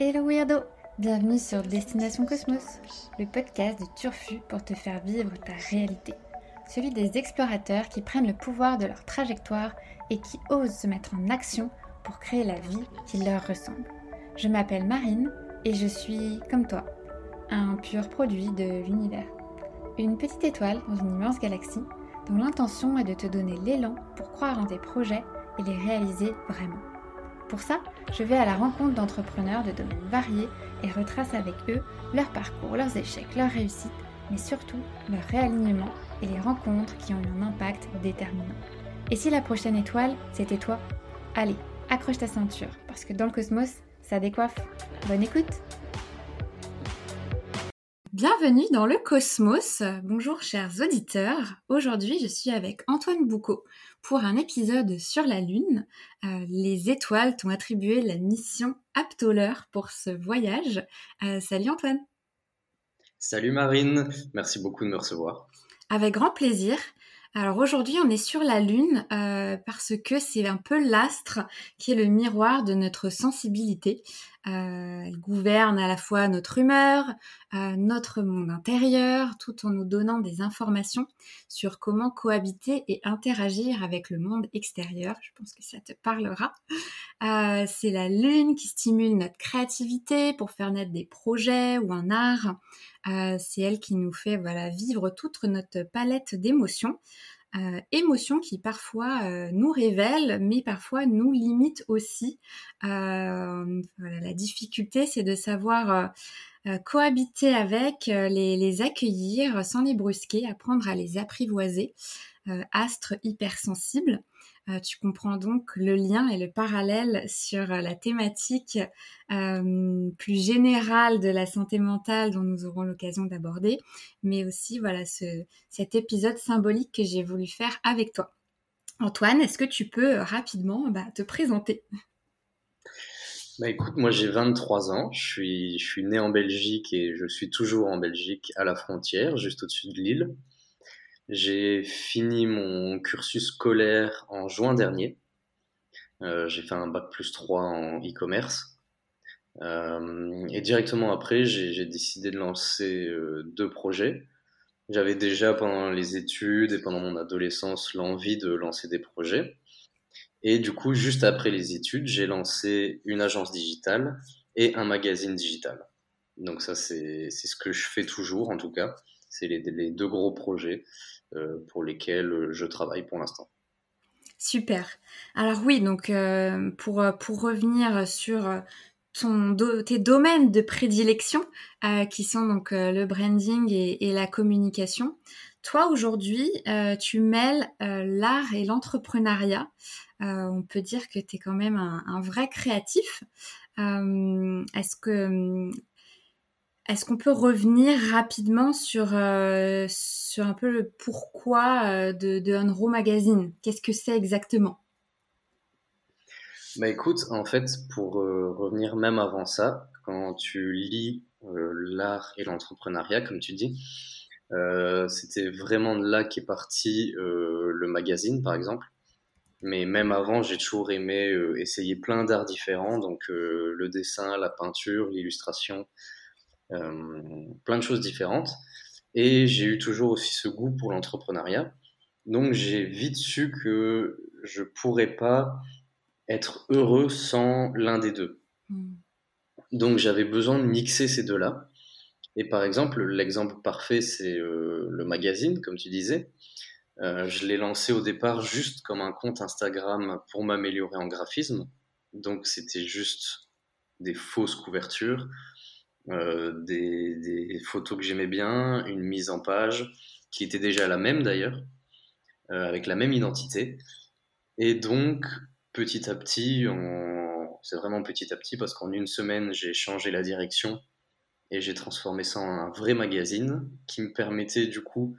Hello Weirdo Bienvenue sur Destination Cosmos, le podcast de Turfu pour te faire vivre ta réalité. Celui des explorateurs qui prennent le pouvoir de leur trajectoire et qui osent se mettre en action pour créer la vie qui leur ressemble. Je m'appelle Marine et je suis, comme toi, un pur produit de l'univers. Une petite étoile dans une immense galaxie dont l'intention est de te donner l'élan pour croire en tes projets et les réaliser vraiment. Pour ça, je vais à la rencontre d'entrepreneurs de domaines variés et retrace avec eux leur parcours, leurs échecs, leurs réussites, mais surtout leur réalignement et les rencontres qui ont eu un impact déterminant. Et si la prochaine étoile, c'était toi? Allez, accroche ta ceinture, parce que dans le cosmos, ça décoiffe. Bonne écoute Bienvenue dans le cosmos. Bonjour chers auditeurs. Aujourd'hui, je suis avec Antoine Boucaud pour un épisode sur la Lune. Euh, les étoiles t'ont attribué la mission Aptoler pour ce voyage. Euh, salut Antoine. Salut Marine, merci beaucoup de me recevoir. Avec grand plaisir. Alors aujourd'hui, on est sur la Lune euh, parce que c'est un peu l'astre qui est le miroir de notre sensibilité. Euh, elle gouverne à la fois notre humeur, euh, notre monde intérieur, tout en nous donnant des informations sur comment cohabiter et interagir avec le monde extérieur. Je pense que ça te parlera. c'est la Lune qui stimule notre créativité pour faire naître des projets ou un art. c'est elle qui nous fait voilà, vivre toute notre palette d'émotions. Euh, émotions qui parfois euh, nous révèlent, mais parfois nous limitent aussi. Euh, la difficulté, c'est de savoir cohabiter avec, les, les, accueillir sans les brusquer, apprendre à les apprivoiser. astre hypersensible. Euh, tu comprends donc le lien et le parallèle sur euh, la thématique euh, plus générale de la santé mentale dont nous aurons l'occasion d'aborder, mais aussi voilà cet épisode symbolique que j'ai voulu faire avec toi. Antoine, est-ce que tu peux rapidement bah, te présenter? Bah écoute, moi j'ai 23 ans, je suis, je suis né en Belgique et je suis toujours en Belgique à la frontière, juste au-dessus de Lille. J'ai fini mon cursus scolaire en juin dernier. Euh, j'ai fait un bac plus 3 en e-commerce. Euh, et directement après, j'ai décidé de lancer euh, deux projets. J'avais déjà pendant les études et pendant mon adolescence l'envie de lancer des projets. Et du coup, juste après les études, j'ai lancé une agence digitale et un magazine digital. Donc ça, c'est ce que je fais toujours en tout cas. C'est les, les, deux gros projets. Euh, pour lesquels euh, je travaille pour l'instant. Super. Alors oui, donc euh, pour, pour revenir sur ton, tes domaines de prédilection, qui sont donc le branding et, la communication, toi aujourd'hui, tu mêles l'art et l'entrepreneuriat. on peut dire que tu es quand même un, un vrai créatif. Est-ce que est-ce qu'on peut revenir rapidement sur, euh, sur un peu le pourquoi euh, de, de Unro Magazine? Qu'est-ce que c'est exactement? Bah écoute, en fait, pour euh, revenir même avant ça, quand tu lis l'art et l'entrepreneuriat, comme tu dis, c'était vraiment de là qu'est parti le magazine, par exemple. Mais même avant, j'ai toujours aimé essayer plein d'arts différents, donc le dessin, la peinture, l'illustration, plein de choses différentes. Et j'ai eu toujours aussi ce goût pour l'entrepreneuriat. Donc j'ai vite su que je pourrais pas être heureux sans l'un des deux. Hmm. Donc j'avais besoin de mixer ces deux-là. Et par exemple, l'exemple parfait, c'est euh, le magazine, comme tu disais. Euh, je l'ai lancé au départ juste comme un compte Instagram pour m'améliorer en graphisme. Donc c'était juste des fausses couvertures, euh, des, photos que j'aimais bien, une mise en page qui était déjà la même d'ailleurs, euh, avec la même identité. Et donc, petit à petit, c'est vraiment petit à petit parce qu'en une semaine, j'ai changé la direction et j'ai transformé ça en un vrai magazine qui me permettait du coup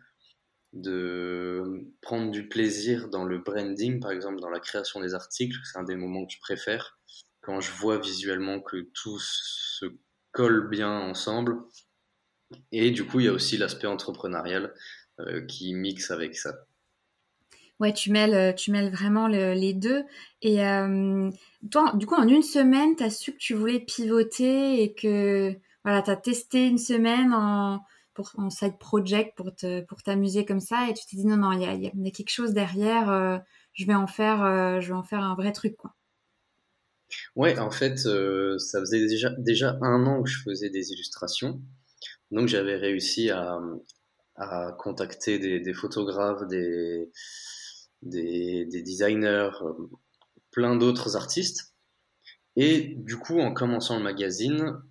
de prendre du plaisir dans le branding, par exemple dans la création des articles. C'est un des moments que je préfère quand je vois visuellement que tout se collent bien ensemble. Et du coup, il y a aussi l'aspect entrepreneurial euh, qui mixe avec ça. Ouais, tu mêles, tu mêles vraiment les deux. Et toi, du coup, en une semaine, tu as su que tu voulais pivoter et que voilà, tu as testé une semaine en, pour, side project pour t'amuser comme ça et tu t'es dit non, non, il y a, quelque chose derrière, euh, je vais en faire, euh, je vais en faire un vrai truc, quoi. Ouais, en fait, euh, ça faisait déjà, déjà un an que je faisais des illustrations. Donc, j'avais réussi à, à contacter des, des photographes, des, des, des designers, plein d'autres artistes. Et du coup, en commençant le magazine,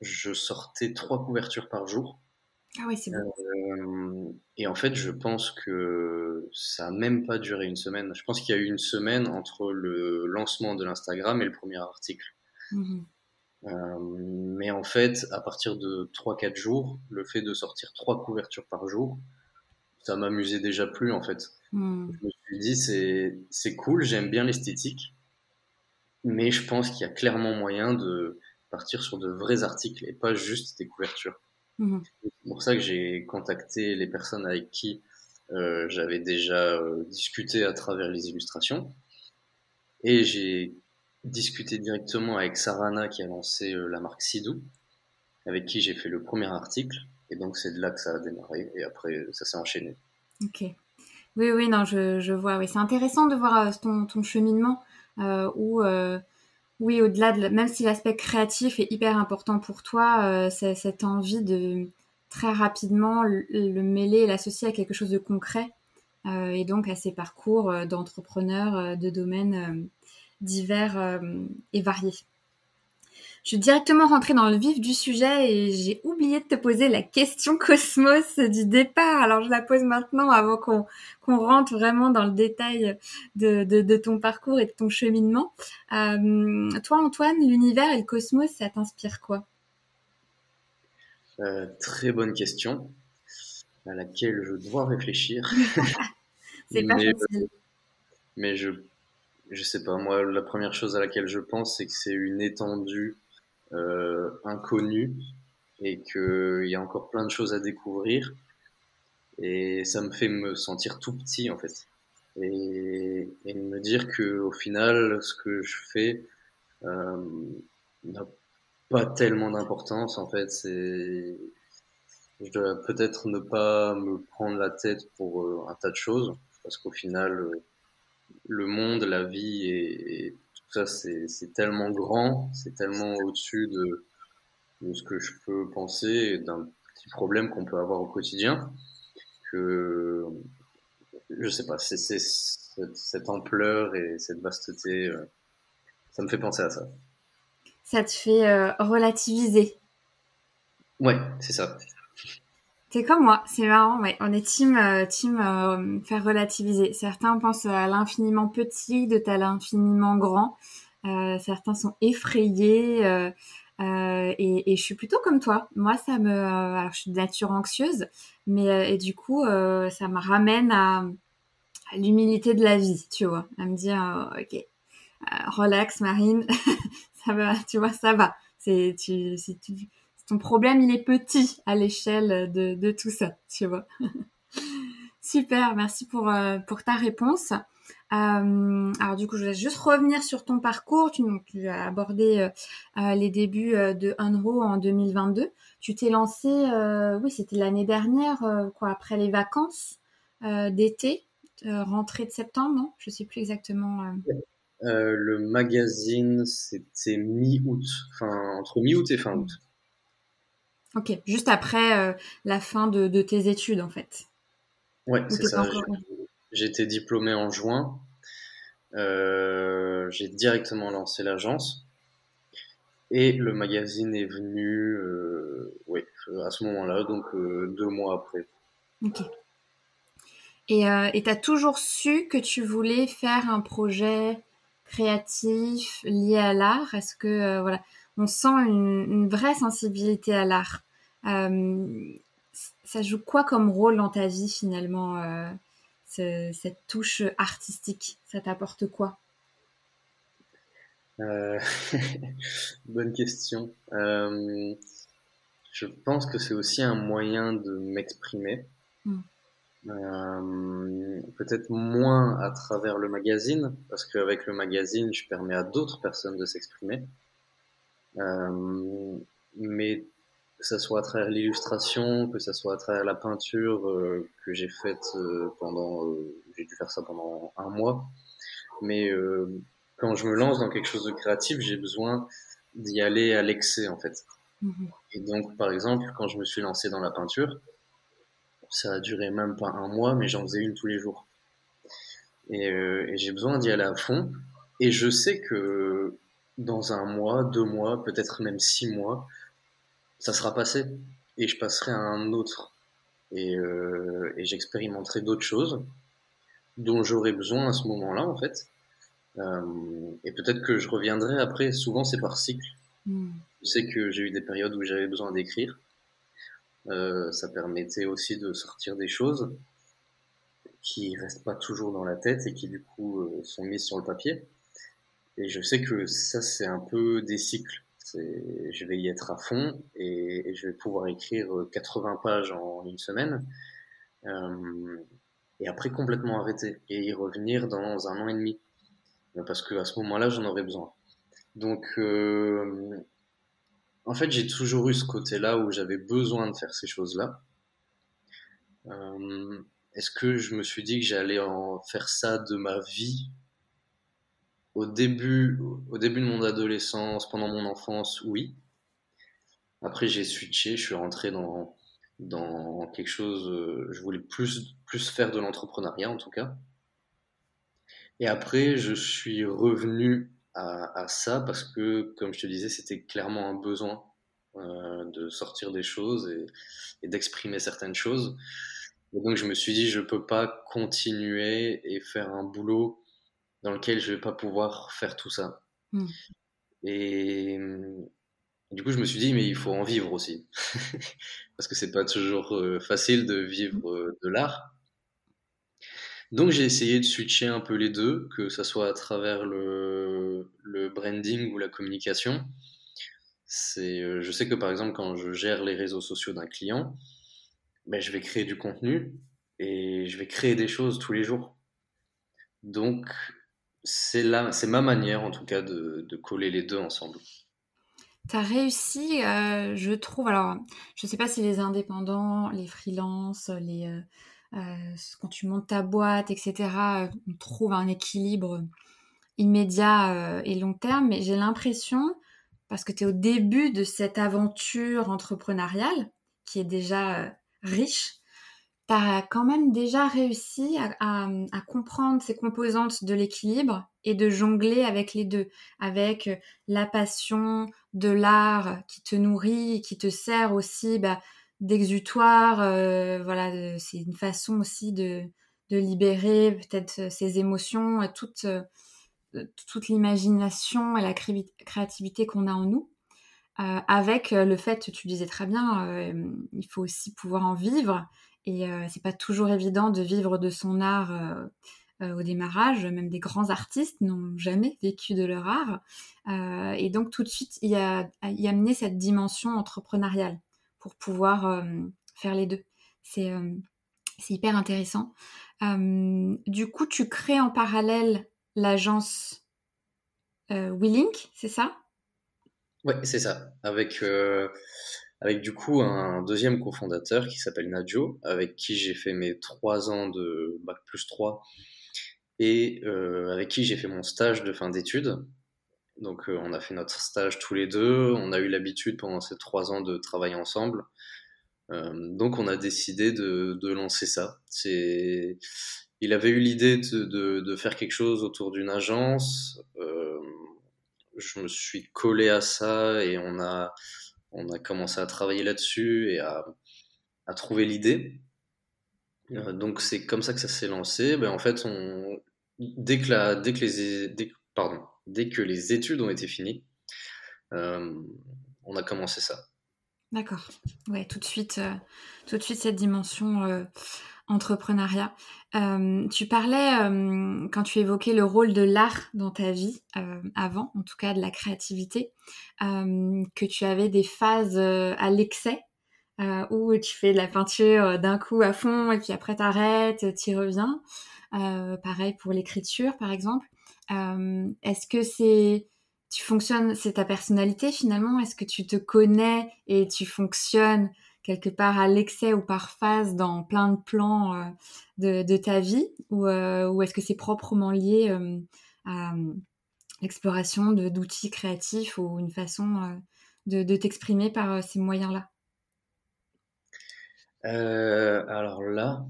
je sortais trois couvertures par jour. Ah oui, c'est bon. Euh, et en fait, je pense que ça n'a même pas duré une semaine. Je pense qu'il y a eu une semaine entre le lancement de l'Instagram et le premier article. Mmh euh, mais en fait, à partir de 3-4 jours, le fait de sortir trois couvertures par jour, ça m'amusait déjà plus en fait. Mmh. Je me suis dit, c'est, c'est cool, j'aime bien l'esthétique, mais je pense qu'il y a clairement moyen de partir sur de vrais articles et pas juste des couvertures. Mmh c'est pour ça que j'ai contacté les personnes avec qui euh, j'avais déjà euh, discuté à travers les illustrations. Et j'ai discuté directement avec Sarana qui a lancé euh, la marque Sidou, avec qui j'ai fait le premier article. Et donc c'est de là que ça a démarré. Et après, ça s'est enchaîné. Ok. Oui, oui, non, je, je vois. Oui, c'est intéressant de voir ton, ton cheminement où oui, au-delà de même si l'aspect créatif est hyper important pour toi, euh, c'est cette envie de très rapidement le, mêler l'associer à quelque chose de concret euh, et donc à ces parcours euh, d'entrepreneurs de domaines divers et variés. Je suis directement rentrée dans le vif du sujet et j'ai oublié de te poser la question cosmos du départ. Alors je la pose maintenant avant qu'on rentre vraiment dans le détail de, ton parcours et de ton cheminement. Euh, toi Antoine, l'univers et le cosmos, ça t'inspire quoi? Euh, Très bonne question à laquelle je dois réfléchir. C'est pas facile. Mais je je sais pas, moi, la première chose à laquelle je pense, c'est que c'est une étendue euh, inconnu et qu'il y a encore plein de choses à découvrir. Et ça me fait me sentir tout petit en fait. Et, et me dire que au final, ce que je fais euh, n'a pas tellement d'importance en fait. C'est je dois peut-être ne pas me prendre la tête pour euh, un tas de choses parce qu'au final, euh, le monde, la vie et, ça, c'est tellement grand, c'est tellement au-dessus de, de, ce que je peux penser d'un petit problème qu'on peut avoir au quotidien que je sais pas, c'est cette, cette, ampleur et cette vasteté, euh, ça me fait penser à ça. Ça te fait euh, relativiser. Ouais, c'est ça. T'es comme moi, c'est marrant, ouais. On est team, euh, team faire relativiser. Certains pensent à l'infiniment petit, d'autres à l'infiniment grand. Euh, certains sont effrayés. Euh, euh, et, et, je suis plutôt comme toi. Moi, ça me, alors je suis de nature anxieuse, mais et du coup, ça me ramène à, à l'humilité de la vie, tu vois, à me dire, ok, relax, Marine, ça va, tu vois, ça va. C'est, tu, tu, problème, il est petit à l'échelle de, tout ça, tu vois. Super, merci pour, pour ta réponse. Euh, alors du coup, je vais juste revenir sur ton parcours. Tu, tu as abordé euh, euh, les débuts de Unro en 2022. Tu t'es lancé, oui, c'était l'année dernière, quoi, après les vacances d'été, rentrée de septembre, non? Je sais plus exactement. le magazine, c'était mi-août, enfin entre mi-août et fin août. Ok, juste après la fin de, de, tes études en fait. Ouais, c'est ça. J'étais diplômé en juin. Euh, j'ai directement lancé l'agence. Et le magazine est venu, euh, à ce moment-là, donc euh, deux mois après. Ok. Et tu as toujours su que tu voulais faire un projet créatif lié à l'art? Est-ce que, voilà, on sent une, une vraie sensibilité à l'art Ça joue quoi comme rôle dans ta vie finalement cette touche artistique? Ça t'apporte quoi? Euh, Bonne question. Euh, je pense que c'est aussi un moyen de m'exprimer. Hmm. peut-être moins à travers le magazine, parce qu'avec le magazine, je permets à d'autres personnes de s'exprimer. Mais que ça soit à travers l'illustration, que ça soit à travers la peinture euh, que j'ai faite euh, pendant, euh, j'ai dû faire ça pendant un mois. Mais quand je me lance dans quelque chose de créatif, j'ai besoin d'y aller à l'excès en fait. Mhm. Et donc, par exemple, quand je me suis lancé dans la peinture, ça a duré même pas un mois, mais j'en faisais une tous les jours. Et, et j'ai besoin d'y aller à fond. Et je sais que dans un mois, deux mois, peut-être même six mois, ça sera passé et je passerai à un autre. Et, euh, et j'expérimenterai d'autres choses dont j'aurai besoin à ce moment-là, en fait. Euh, et peut-être que je reviendrai après. Souvent, c'est par cycle. Hmm. Je sais que j'ai eu des périodes où j'avais besoin d'écrire. Euh, ça permettait aussi de sortir des choses qui restent pas toujours dans la tête et qui du coup euh, sont mises sur le papier. Et je sais que ça, c'est un peu des cycles je vais y être à fond et, je vais pouvoir écrire 80 pages en une semaine. Euh, et après complètement arrêter et y revenir dans un an et demi. Parce que à ce moment-là, j'en aurais besoin. Donc, euh, en fait, j'ai toujours eu ce côté-là où j'avais besoin de faire ces choses-là. Euh, est-ce que je me suis dit que j'allais en faire ça de ma vie? Au début, au début de mon adolescence, pendant mon enfance, oui. Après, j'ai switché, je suis rentré dans, dans quelque chose, euh, je voulais plus, plus faire de l'entrepreneuriat en tout cas. Et après, je suis revenu à, à, ça parce que, comme je te disais, c'était clairement un besoin euh, de sortir des choses et, et d'exprimer certaines choses. Et donc, je me suis dit, je peux pas continuer et faire un boulot dans lequel je vais pas pouvoir faire tout ça. Hmm. Et du coup, je me suis dit, mais il faut en vivre aussi. Parce que c'est pas toujours euh, facile de vivre euh, de l'art. Donc, j'ai essayé de switcher un peu les deux, que ça soit à travers le, le branding ou la communication. C'est, euh, je sais que par exemple, quand je gère les réseaux sociaux d'un client, ben, je vais créer du contenu et je vais créer des choses tous les jours. Donc, c'est ma manière en tout cas de, coller les deux ensemble. Tu as réussi, euh, je trouve, alors je ne sais pas si les indépendants, les freelances, les, euh, euh, quand tu montes ta boîte, etc., on trouve un équilibre immédiat et long terme, mais j'ai l'impression, parce que tu es au début de cette aventure entrepreneuriale, qui est déjà riche, tu quand même déjà réussi à, comprendre ces composantes de l'équilibre et de jongler avec les deux, avec la passion de l'art qui te nourrit, qui te sert aussi bah, d'exutoire. Euh, voilà, c'est une façon aussi de, libérer peut-être ses émotions, toute, l'imagination et la créativité qu'on a en nous. Euh, avec le fait, tu disais très bien, euh, il faut aussi pouvoir en vivre et euh, c'est pas toujours évident de vivre de son art euh, euh, au démarrage. Même des grands artistes n'ont jamais vécu de leur art. et donc tout de suite, il y a, y cette dimension entrepreneuriale pour pouvoir faire les deux. C'est hyper intéressant. du coup, tu crées en parallèle l'agence Willink, c'est ça? Oui, c'est ça. Avec, avec du coup un deuxième cofondateur qui s'appelle Nadjo, avec qui j'ai fait mes trois ans de bac plus 3 et euh, avec qui j'ai fait mon stage de fin d'études. Donc euh, on a fait notre stage tous les deux, on a eu l'habitude pendant ces trois ans de travailler ensemble. Euh, donc on a décidé de, lancer ça. Il avait eu l'idée de, de, faire quelque chose autour d'une agence. je me suis collé à ça et on a on a commencé à travailler là-dessus et à, trouver l'idée. Euh, donc c'est comme ça que ça s'est lancé. Ben, en fait, on, dès, que la, dès, que les, pardon, dès que les études ont été finies, euh, on a commencé ça. D'accord. Ouais, tout de suite, euh, tout de suite cette dimension entrepreneuriat. Euh, tu parlais, euh, quand tu évoquais le rôle de l'art dans ta vie, euh, avant, en tout cas de la créativité, que tu avais des phases à l'excès. euh, où tu fais de la peinture d'un coup à fond et puis après t'arrêtes, t'y reviens. pareil pour l'écriture, par exemple. Est-ce que c'est tu fonctionnes, c'est ta personnalité finalement? Est-ce que tu te connais et tu fonctionnes quelque part à l'excès ou par phase dans plein de plans euh, de, ta vie? Euh, ou, est-ce que c'est proprement lié euh, à l'exploration d'outils créatifs ou une façon de, t'exprimer par ces moyens-là? Alors là,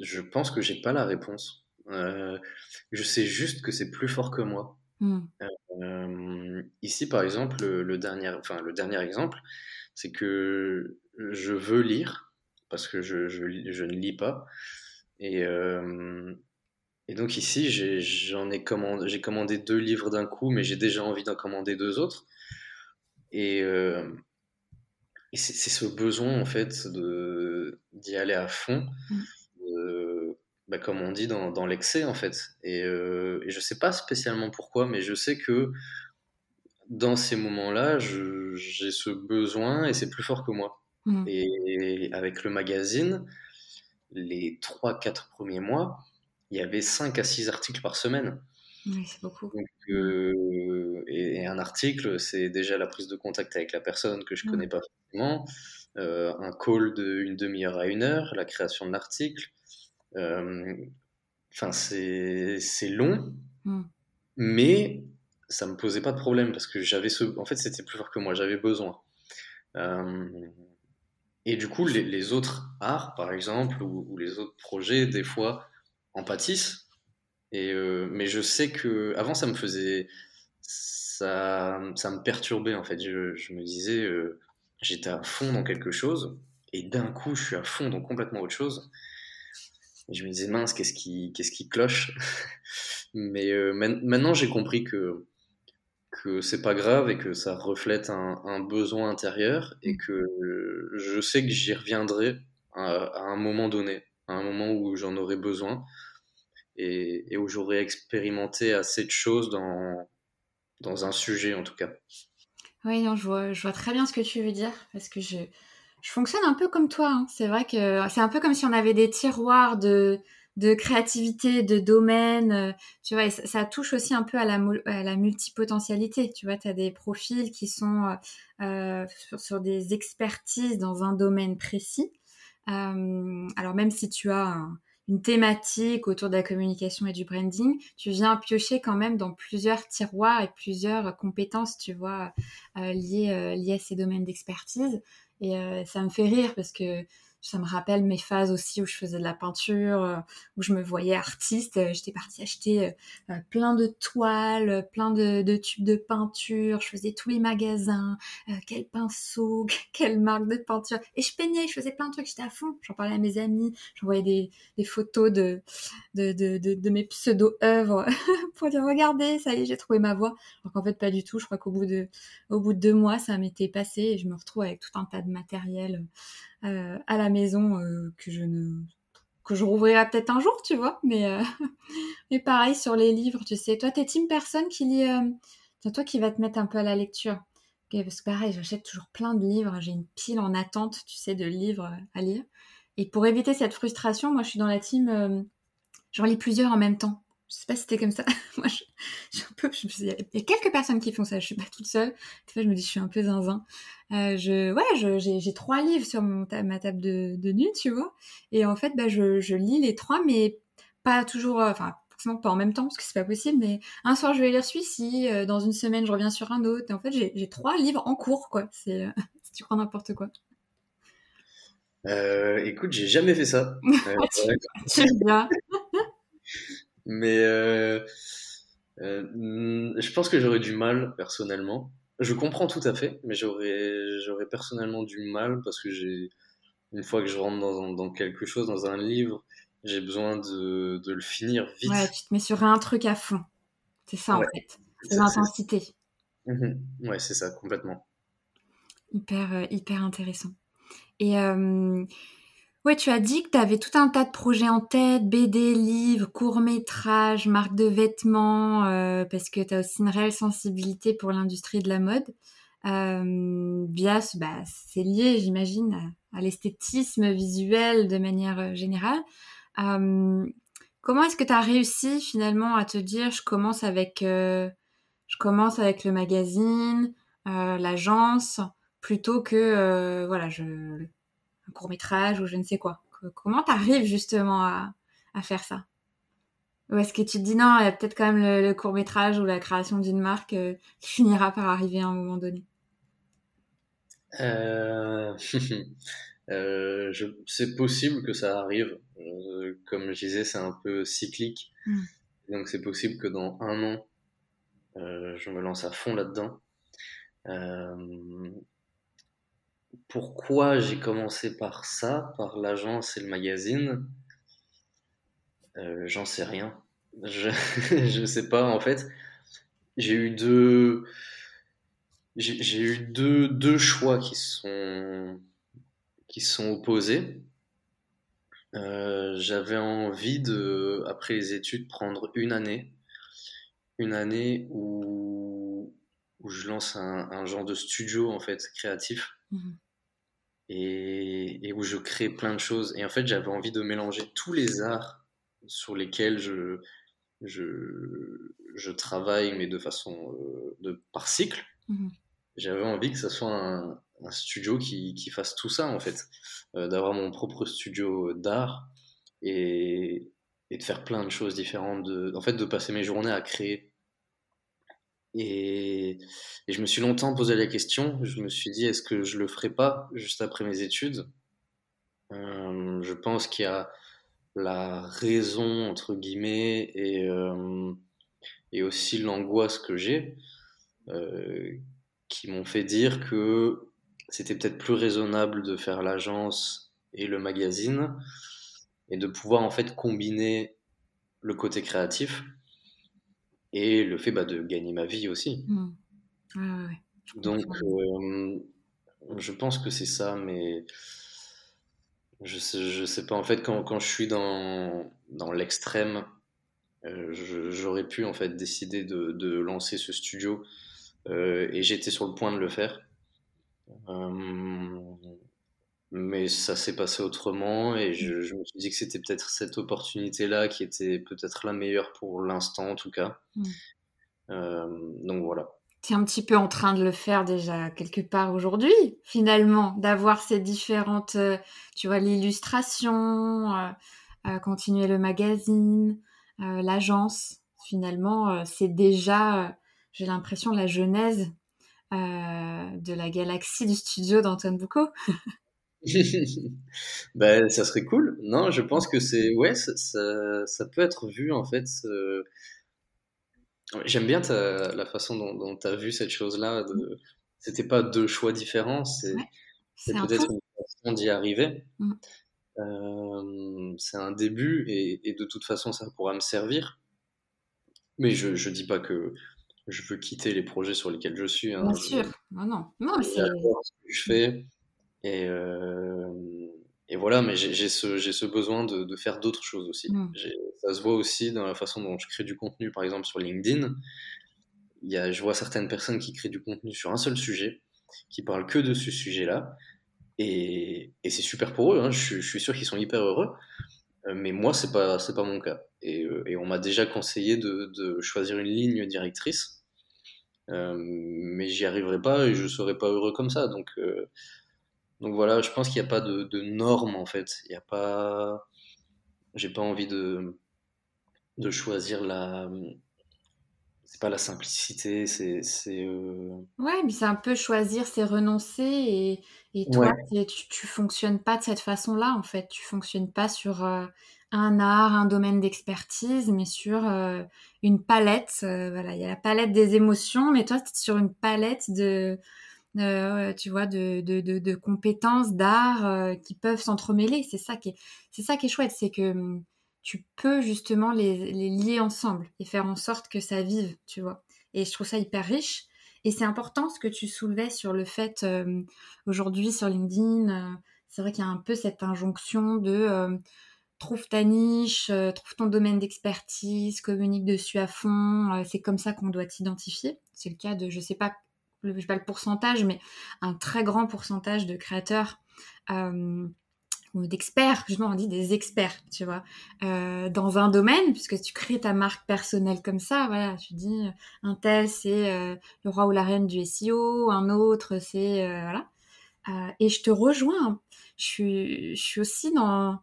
je pense que j'ai pas la réponse. je sais juste que c'est plus fort que moi. Mmh. ici, par exemple, le, dernier, enfin, le dernier exemple, c'est que je veux lire parce que je, je, ne lis pas. Et, euh, et donc ici, j'en ai, commandé, j'ai commandé deux livres d'un coup, mais j'ai déjà envie d'en commander deux autres. Et, euh, et c'est ce besoin, en fait, d'y aller à fond, mmh. Bah, comme on dit, dans, dans l'excès, en fait. Et, euh, et je sais pas spécialement pourquoi, mais je sais que dans ces moments-là, j'ai ce besoin et c'est plus fort que moi. Mmh. Et avec le magazine, les 3-4 premiers mois, il y avait 5 à 6 articles par semaine. Oui, c'est beaucoup. Euh, et, un article, c'est déjà la prise de contact avec la personne que je ne mmh. connais pas forcément, euh, un call d'une demi-heure à une heure, la création de l'article. Euh, enfin, c'est long, mmh. mais ça me posait pas de problème parce que j'avais ce. En fait, c'était plus fort que moi, j'avais besoin. Euh, et du coup, les, autres arts, par exemple, ou, les autres projets, des fois, en pâtissent. Et, euh, mais je sais que avant, ça me faisait. Ça, ça me perturbait, en fait. Je, me disais, euh, j'étais à fond dans quelque chose, et d'un coup, je suis à fond dans complètement autre chose. Et je me disais, mince, qu'est-ce qui, qu'est-ce qui cloche Mais maintenant, j'ai compris que que c'est pas grave et que ça reflète un, besoin intérieur et mm. que je sais que j'y reviendrai à, un moment donné, à un moment où j'en aurai besoin et, où j'aurai expérimenté assez de choses dans, dans un sujet en tout cas. Oui, non, je vois, je vois très bien ce que tu veux dire parce que je, je fonctionne un peu comme toi. Hein. C'est vrai que c'est un peu comme si on avait des tiroirs de, de créativité, de domaine, euh, tu vois, ça, touche aussi un peu à la, à la multipotentialité, tu vois, tu as des profils qui sont euh, euh, sur, des expertises dans un domaine précis. alors même si tu as une thématique autour de la communication et du branding, tu viens piocher quand même dans plusieurs tiroirs et plusieurs compétences, tu vois, liées à ces domaines d'expertise. Et ça me fait rire parce que ça me rappelle mes phases aussi où je faisais de la peinture, euh, où je me voyais artiste. Euh, j'étais partie acheter euh, plein de toiles, plein de, tubes de peinture. Je faisais tous les magasins, quel pinceau, quelle marque de peinture. Et je peignais, je faisais plein de trucs, j'étais à fond. J'en parlais à mes amis, j'envoyais des, des photos de, mes pseudo-œuvres pour dire regardez, ça y est, j'ai trouvé ma voix. Alors qu'en fait, pas du tout. Je crois qu'au bout de, au bout de deux mois, ça m'était passé et je me retrouve avec tout un tas de matériel à la maison euh, que je ne que je rouvrirai peut-être un jour, tu vois. Mais, euh, mais pareil sur les livres, tu sais. Toi, t'es team personne qui lit. Toi qui va te mettre un peu à la lecture. parce que pareil, j'achète toujours plein de livres. J'ai une pile en attente, tu sais, de livres à lire. Et pour éviter cette frustration, moi, je suis dans la team. J'en lis plusieurs en même temps. Je sais pas si c'était comme ça. Moi, je, il y a quelques personnes qui font ça. Je suis pas toute seule. Des fois, je me dis, je suis un peu zinzin. Euh, je, ouais, j'ai trois livres sur mon ma table de, de, nuit, tu vois. Et en fait, bah, je, je lis les trois, mais pas toujours, euh, enfin, forcément pas en même temps, parce que c'est pas possible. Mais un soir, je vais lire celui-ci. Euh, dans une semaine, je reviens sur un autre. Et en fait, j'ai trois livres en cours, quoi. C'est, euh, si tu crois n'importe quoi. Euh, écoute, j'ai jamais fait ça. Euh, bien. Mais euh, euh, je pense que j'aurais du mal personnellement. Je comprends tout à fait, mais j'aurais j'aurais personnellement du mal parce que j'ai une fois que je rentre dans, dans, quelque chose, dans un livre, j'ai besoin de, de, le finir vite. Ouais, tu te mets sur un truc à fond. C'est ça en fait. C'est l'intensité. Mhm. Ouais, c'est ça, complètement. Hyper, euh, hyper intéressant. Et euh, Ouais, tu as dit que tu avais tout un tas de projets en tête, BD, livres, courts-métrages, marques de vêtements, euh, parce que tu as aussi une réelle sensibilité pour l'industrie de la mode. via, bah, c'est lié, j'imagine, à, l'esthétisme visuel de manière générale. comment est-ce que tu as réussi finalement à te dire, je commence avec, je commence avec le magazine, l'agence, plutôt que voilà, je, un court métrage ou je ne sais quoi. Comment tu arrives justement à, à faire ça? Ou est-ce que tu te dis non, il y a peut-être quand même le, court métrage ou la création d'une marque euh, qui finira par arriver à un moment donné? Euh... euh C'est possible que ça arrive. Comme je disais, c'est un peu cyclique. Hmm. Donc c'est possible que dans un an, je me lance à fond là-dedans. Pourquoi j'ai commencé par ça, par l'agence et le magazine? Euh, j'en sais rien. Je, je sais pas, en fait. J'ai eu deux. J'ai eu deux, deux choix qui sont, qui sont opposés. Euh, j'avais envie de, après les études, prendre une année. Une année où, où je lance un, un genre de studio, en fait, créatif. Mmh. Et, et, où je crée plein de choses. Et en fait, j'avais envie de mélanger tous les arts sur lesquels je, je, je travaille, mais de façon euh, de, par cycle. Mhm. J'avais envie que ce soit un, un studio qui, qui, fasse tout ça, en fait. Euh, d'avoir mon propre studio d'art et, et, de faire plein de choses différentes. De, en fait, de passer mes journées à créer. Et, je me suis longtemps posé la question. Je me suis dit, est-ce que je le ferai pas juste après mes études? Euh, Je pense qu'il y a la raison, entre guillemets, et, euh, aussi l'angoisse que j'ai, euh, qui m'ont fait dire que c'était peut-être plus raisonnable de faire l'agence et le magazine, et de pouvoir en fait combiner le côté créatif et le fait bah, de gagner ma vie aussi. Mmh. Donc, euh, je pense que c'est ça, mais je sais, je sais pas. En fait, quand, quand je suis dans, dans l'extrême, euh, j'aurais pu en fait décider de, de lancer ce studio euh, et j'étais sur le point de le faire. Euh, mais ça s'est passé autrement et je, je, me suis dit que c'était peut-être cette opportunité-là qui était peut-être la meilleure pour l'instant en tout cas. Mm. donc voilà tu es un petit peu en train de le faire déjà quelque part aujourd'hui, finalement, d'avoir ces différentes, euh, tu vois, l'illustration, euh, euh, continuer le magazine, l'agence. Finalement, c'est déjà, j'ai l'impression, la genèse de la galaxie du studio d'Antoine Boucault. ben, ça serait cool. Non, je pense que c'est, ouais, ça, ça, ça, peut être vu en fait J'aime bien la façon dont tu as vu cette chose-là. De... C'était pas deux choix différents, c'est peut-être une façon d'y arriver. Mm. Euh, c'est un début et, de toute façon, ça pourra me servir. Mais je ne dis pas que je veux quitter les projets sur lesquels je suis. Hein. Bien sûr, non, non. non c'est... ce que je fais. Et, euh, et voilà, mais j'ai ce, ce, besoin de, de faire d'autres choses aussi. Mm. Ça se voit aussi dans la façon dont je crée du contenu, par exemple sur LinkedIn. Il y a, je vois certaines personnes qui créent du contenu sur un seul sujet, qui parlent que de ce sujet-là, et, et c'est super pour eux. Hein. Je, je, suis sûr qu'ils sont hyper heureux, euh, mais moi c'est pas c'est pas mon cas. Et, euh, et on m'a déjà conseillé de, de, choisir une ligne directrice, euh, mais j'y arriverai pas et je serai pas heureux comme ça. Donc euh, donc voilà, je pense qu'il n'y a pas de, de normes en fait. Il n'y a pas. J'ai pas envie de, de choisir la. C'est pas la simplicité, c'est. Euh... Ouais, mais c'est un peu choisir, c'est renoncer. Et, et toi, tu, tu fonctionnes pas de cette façon-là en fait. Tu fonctionnes pas sur euh, un art, un domaine d'expertise, mais sur euh, une palette. Euh, voilà, il y a la palette des émotions, mais toi, tu es sur une palette de euh, tu vois, de, de, compétences, d'art euh, qui peuvent s'entremêler. C'est ça qui est, c'est ça qui est chouette, c'est que hum, tu peux justement les, lier ensemble et faire en sorte que ça vive, tu vois. Et je trouve ça hyper riche. Et c'est important ce que tu soulevais sur le fait euh, aujourd'hui sur LinkedIn. c'est vrai qu'il y a un peu cette injonction de trouve ta niche, trouve ton domaine d'expertise, communique dessus à fond. c'est comme ça qu'on doit t'identifier. C'est le cas de, je sais pas je sais pas le pourcentage, mais un très grand pourcentage de créateurs ou d'experts, justement on dit des experts, tu vois, euh, dans un domaine, puisque tu crées ta marque personnelle comme ça, voilà, tu dis un tel c'est euh, le roi ou la reine du SEO, un autre c'est euh, voilà, et je te rejoins, je suis, je suis aussi dans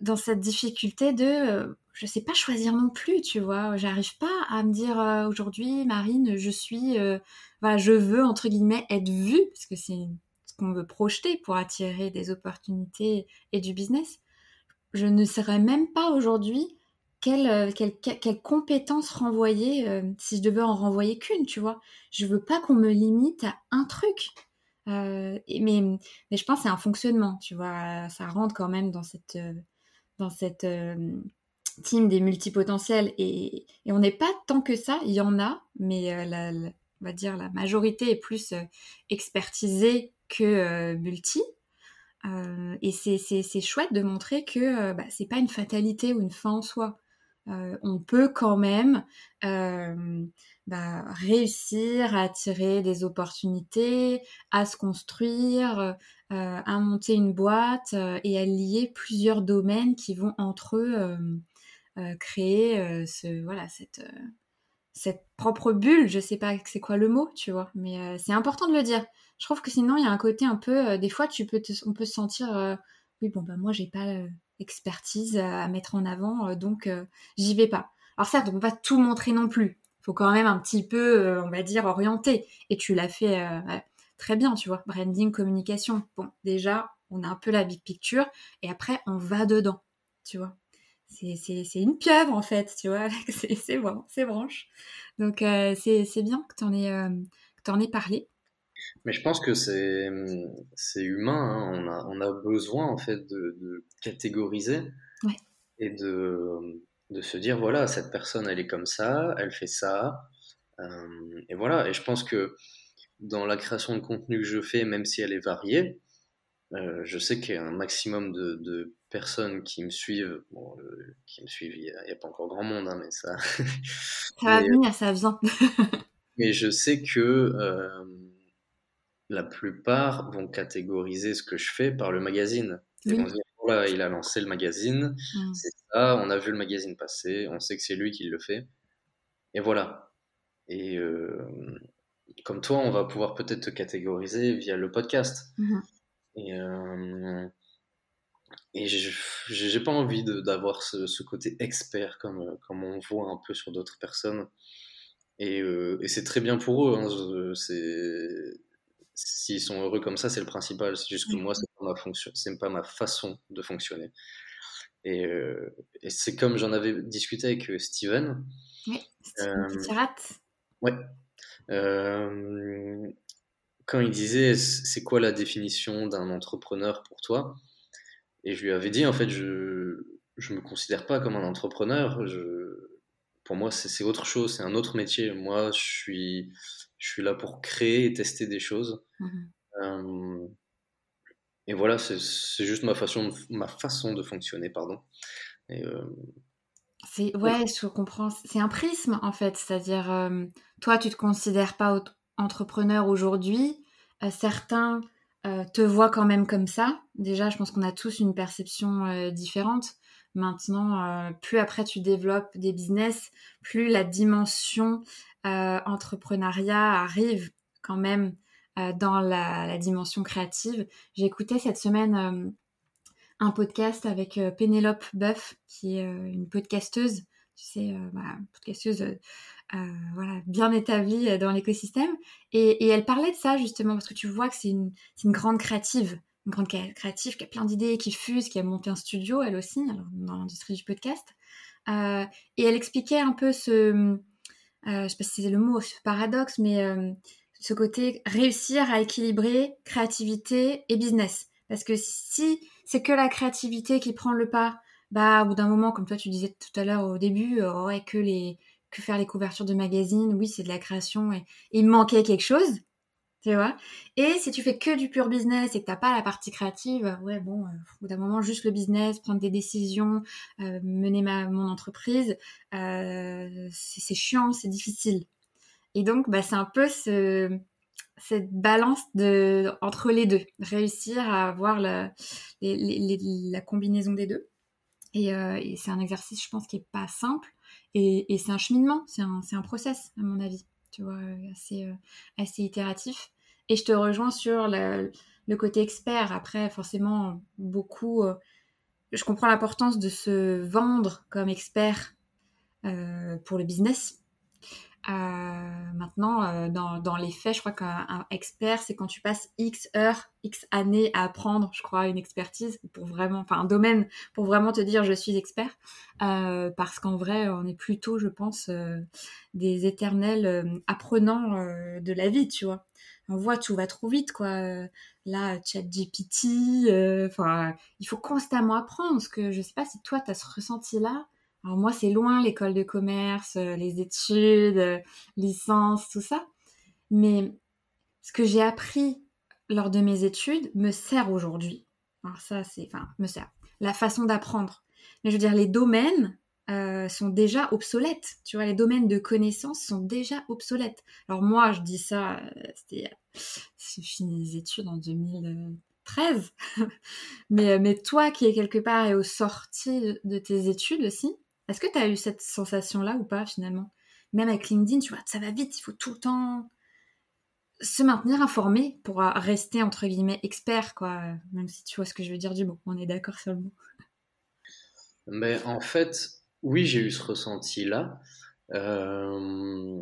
dans cette difficulté de je sais pas choisir non plus, tu vois. J'arrive pas à me dire aujourd'hui, Marine, je suis, voilà, je veux entre guillemets être vue, parce que c'est qu'on veut projeter pour attirer des opportunités et du business. Je ne saurais même pas aujourd'hui quelle, euh, quelle, compétence renvoyer euh, si je devais en renvoyer qu'une, tu vois. Je veux pas qu'on me limite à un truc. Euh, mais, mais je pense que c'est un fonctionnement, tu vois. Ça rentre quand même dans cette, dans cette des multipotentiels. Et, et on n'est pas tant que ça, il y en a, mais la, on va dire la majorité est plus expertisée que euh, multi. Euh, et c'est chouette de montrer que euh, bah, c'est pas une fatalité ou une fin en soi. on peut quand même bah, réussir à attirer des opportunités, à se construire, à monter une boîte et à lier plusieurs domaines qui vont entre eux créer ce, voilà, cette, cette propre bulle. Je sais pas c'est quoi le mot, tu vois, mais c'est important de le dire. Je trouve que sinon il y a un côté un peu euh, des fois tu peux on peut se sentir euh, oui bon bah moi j'ai pas l'expertise à mettre en avant euh, donc j'y vais pas. Alors certes on peut pas tout montrer non plus. Faut quand même un petit peu on va dire orienter. Et tu l'as fait très bien tu vois. Branding communication. Bon déjà on a un peu la big picture et après on va dedans tu vois c'est une pieuvre en fait, tu vois, c'est bon, c'est branche. Donc c'est bien que tu en, en aies parlé. Mais je pense que c'est c'est humain. Hein. On, a, on a besoin en fait de, de catégoriser et de, de se dire voilà cette personne elle est comme ça, elle fait ça euh, et voilà. Et je pense que dans la création de contenu que je fais, même si elle est variée, euh, je sais qu'il y a un maximum de, de, personnes qui me suivent. Bon, euh, qui me suivent, il n'y a, pas encore grand monde, hein, mais ça. ça va venir, ça vient. mais je sais que la plupart vont catégoriser ce que je fais par le magazine. Ils vont dire, voilà, il a lancé le magazine, mm. c'est ça, on a vu le magazine passer, on sait que c'est lui qui le fait. Et voilà. Et euh, comme toi, on va pouvoir peut-être te catégoriser via le podcast. Mm-hmm. Et, euh, et j'ai pas envie d'avoir ce, côté expert comme, comme on voit un peu sur d'autres personnes. Et, euh, et c'est très bien pour eux. Hein. S'ils sont heureux comme ça, c'est le principal. C'est juste que moi, c'est pas ma fonction, pas ma façon de fonctionner. Et, euh, et c'est comme j'en avais discuté avec euh, Steven. Oui, Steven euh, Ouais. Euh, quand il disait c'est quoi la définition d'un entrepreneur pour toi? Et je lui avais dit en fait je je me considère pas comme un entrepreneur. Je, pour moi c'est autre chose, c'est un autre métier. Moi je suis je suis là pour créer et tester des choses. Mmh euh, et voilà, c'est juste ma façon, de, ma façon de fonctionner, pardon. Euh, c'est ouais, je comprends. C'est un prisme en fait, c'est-à-dire euh, toi, tu te considères pas entrepreneur aujourd'hui. certains te voient quand même comme ça. Déjà, je pense qu'on a tous une perception différente. Maintenant, plus après tu développes des business, plus la dimension euh, entrepreneuriat arrive quand même euh, dans la, dimension créative. J'ai écouté cette semaine euh, un podcast avec Pénélope Boeuf, qui est une podcasteuse, tu sais, podcasteuse voilà, bien établie dans l'écosystème. Et, elle parlait de ça justement, parce que tu vois que c'est une, grande créative, une grande créative qui a plein d'idées, qui fuse, qui a monté un studio elle aussi, dans l'industrie du podcast. et elle expliquait un peu ce, euh, je sais pas si c'est le mot, ce paradoxe, mais euh, ce côté réussir à équilibrer créativité et business. Parce que si c'est que la créativité qui prend le pas, bah au bout d'un moment, comme toi tu disais tout à l'heure au début, euh, ouais, que les que faire les couvertures de magazines, oui c'est de la création et il manquait quelque chose tu vois. Et si tu fais que du pur business et que t'as pas la partie créative, ouais bon, euh, au bout d'un moment juste le business, prendre des décisions, euh, mener ma mon entreprise, euh, c'est chiant, c'est difficile. Et donc, bah, c'est un peu ce, cette balance de, entre les deux, réussir à avoir la, la combinaison des deux. Et, et c'est un exercice, je pense, qui est pas simple. Et, et c'est un cheminement, c'est un, un, process, à mon avis, tu vois, assez, euh, assez itératif. Et je te rejoins sur le, le côté expert. Après, forcément, beaucoup. Euh, je comprends l'importance de se vendre comme expert euh, pour le business. Euh, maintenant, euh, dans, dans, les faits, je crois qu'un expert, c'est quand tu passes X heures, X années à apprendre, je crois, une expertise pour vraiment, enfin un domaine pour vraiment te dire je suis expert. Euh, parce qu'en vrai, on est plutôt, je pense, euh, des éternels euh, apprenants de la vie, tu vois. On voit tout va trop vite, quoi. Là, chat GPT, enfin, il faut constamment apprendre. Parce que je sais pas si toi, tu as ce ressenti-là. Alors moi, c'est loin l'école de commerce, euh, les études, euh, licence, tout ça. Mais ce que j'ai appris lors de mes études me sert aujourd'hui. Alors ça, c'est, enfin, me sert. La façon d'apprendre. Mais je veux dire, les domaines euh, sont déjà obsolètes. Tu vois, les domaines de connaissances sont déjà obsolètes. Alors moi, je dis ça, c'était, j'ai fini les études en 2013. mais, mais toi qui es quelque part et au sorti de tes études aussi, est-ce que tu as eu cette sensation-là ou pas finalement? Même avec LinkedIn, tu vois, ça va vite, il faut tout le temps se maintenir informé pour rester entre guillemets expert, quoi. Même si tu vois ce que je veux dire du mot, on est d'accord sur le mot. Mais en fait, oui, j'ai eu ce ressenti-là. Euh,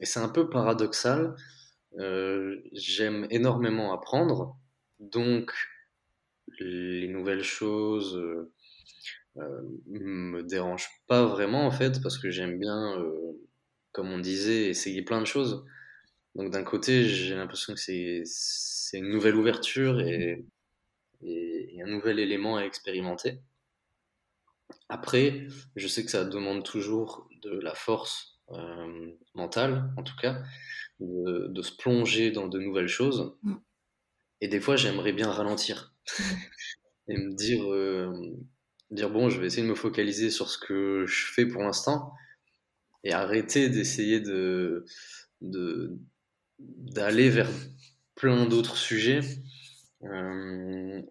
et c'est un peu paradoxal. Euh, j'aime énormément apprendre, donc les nouvelles choses, euh, euh, me dérange pas vraiment en fait parce que j'aime bien, euh, comme on disait, essayer plein de choses. Donc d'un côté, j'ai l'impression que c'est c'est une nouvelle ouverture et, et, un nouvel élément à expérimenter. Après, je sais que ça demande toujours de la force euh, mentale, en tout cas, de, de, se plonger dans de nouvelles choses. Mm. Et des fois, j'aimerais bien ralentir et me dire, euh, dire bon, je vais essayer de me focaliser sur ce que je fais pour l'instant et arrêter d'essayer de d'aller vers plein d'autres sujets. Euh,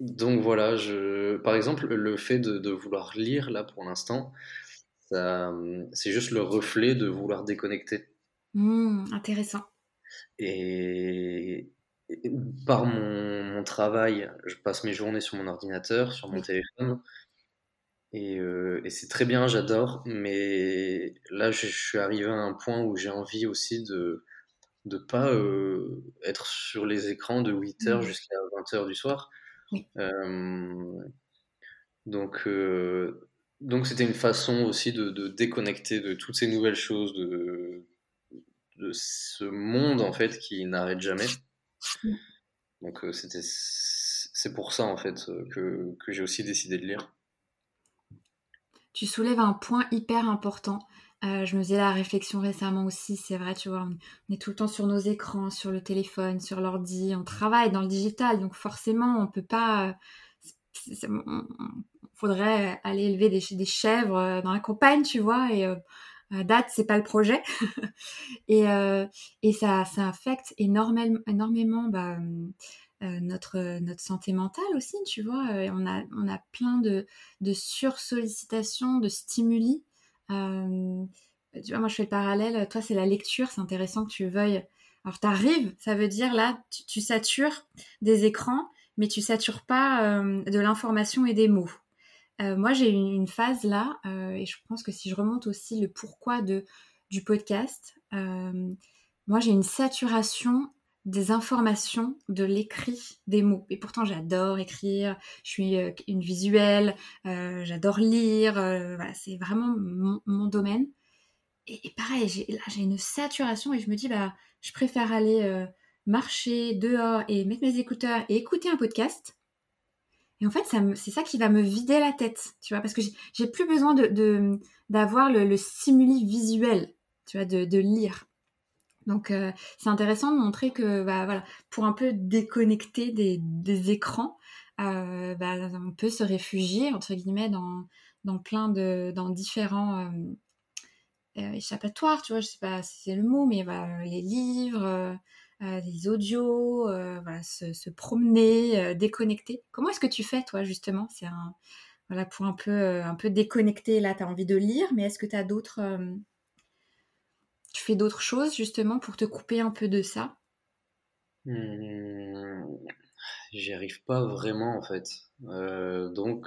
donc voilà, je, par exemple, le fait de, vouloir lire là pour l'instant, c'est juste le reflet de vouloir déconnecter. Mmh, intéressant. Et, par mon, travail, je passe mes journées sur mon ordinateur, sur mon téléphone. Euh, et, c'est très bien, j'adore. Mais là, je, suis arrivé à un point où j'ai envie aussi de ne pas euh, être sur les écrans de 8h mmh. jusqu'à 20h du soir. Euh, donc, donc c'était une façon aussi de, de, déconnecter de toutes ces nouvelles choses, de, de ce monde en fait qui n'arrête jamais. Donc euh, c'était c'est pour ça en fait euh, que, que j'ai aussi décidé de lire. Tu soulèves un point hyper important. Euh, je me faisais la réflexion récemment aussi, c'est vrai, tu vois, on est tout le temps sur nos écrans, sur le téléphone, sur l'ordi, on travaille dans le digital, donc forcément, on peut pas. Il faudrait aller élever des, des, chèvres dans la campagne, tu vois, et date, c'est pas le projet. et, euh, et ça, ça affecte énormément, énormément bah, euh, notre, notre santé mentale aussi, tu vois. on, a, on a plein de, de sursollicitations, de stimuli. Euh, tu vois, moi je fais le parallèle, toi c'est la lecture, c'est intéressant que tu veuilles. Alors t'arrives, ça veut dire là, tu, tu, satures des écrans, mais tu satures pas de l'information et des mots. Euh, moi, j'ai une phase là, euh, et je pense que si je remonte aussi le pourquoi de, du podcast, euh, moi, j'ai une saturation des informations, de l'écrit, des mots. Et pourtant, j'adore écrire, je suis une visuelle, j'adore lire, voilà, c'est vraiment mon, domaine. Et, pareil, là, j'ai une saturation et je me dis, bah, je préfère aller marcher dehors et mettre mes écouteurs et écouter un podcast et en fait, c'est ça qui va me vider la tête, tu vois, parce que j'ai plus besoin d'avoir le, stimuli visuel, tu vois, de, lire. Donc, euh, c'est intéressant de montrer que, bah, voilà, pour un peu déconnecter des, écrans, euh, bah, on peut se réfugier entre guillemets dans, plein de dans différents euh, échappatoire, tu vois, je sais pas si c'est le mot, mais voilà, les livres, les audios, voilà, se, se promener, déconnecter. Comment est-ce que tu fais, toi, justement? C'est un voilà, pour un peu, un peu déconnecter. Là, tu as envie de lire, mais est-ce que tu as d'autres. tu fais d'autres choses, justement, pour te couper un peu de ça? Mmh, J'y arrive pas vraiment, en fait. donc,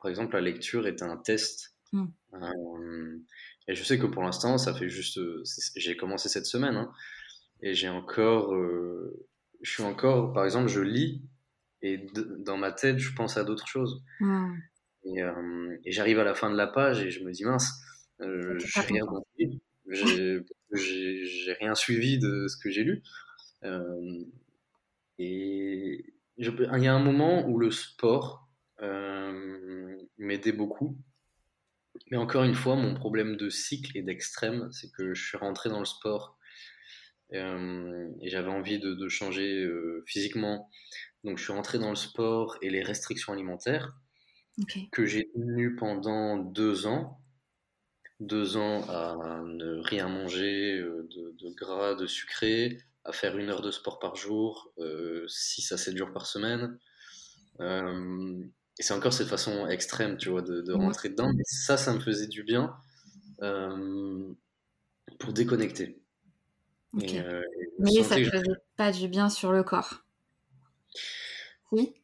par exemple, la lecture est un test. Mmh. et je sais que pour l'instant, ça fait juste. J'ai commencé cette semaine, hein, et j'ai encore. je suis encore. Par exemple, je lis, et dans ma tête, je pense à d'autres choses. Mmh. Euh, et, j'arrive à la fin de la page et je me dis mince, euh, j'ai rien j'ai rien suivi de ce que j'ai lu. Euh, et il y a un moment où le sport m'aidait beaucoup. Mais encore une fois, mon problème de cycle et d'extrême, c'est que je suis rentré dans le sport et j'avais envie de, de changer physiquement. Donc je suis rentré dans le sport et les restrictions alimentaires que j'ai tenu pendant deux ans. Deux ans à ne rien manger euh, de, gras, de sucré, à faire une heure de sport par jour, 6 euh, à 7 jours par semaine. Euh, et c'est encore cette façon extrême, tu vois, de, rentrer dedans. Mais ça, ça me faisait du bien pour déconnecter. Mais ça ne faisait pas du bien sur le corps. Oui.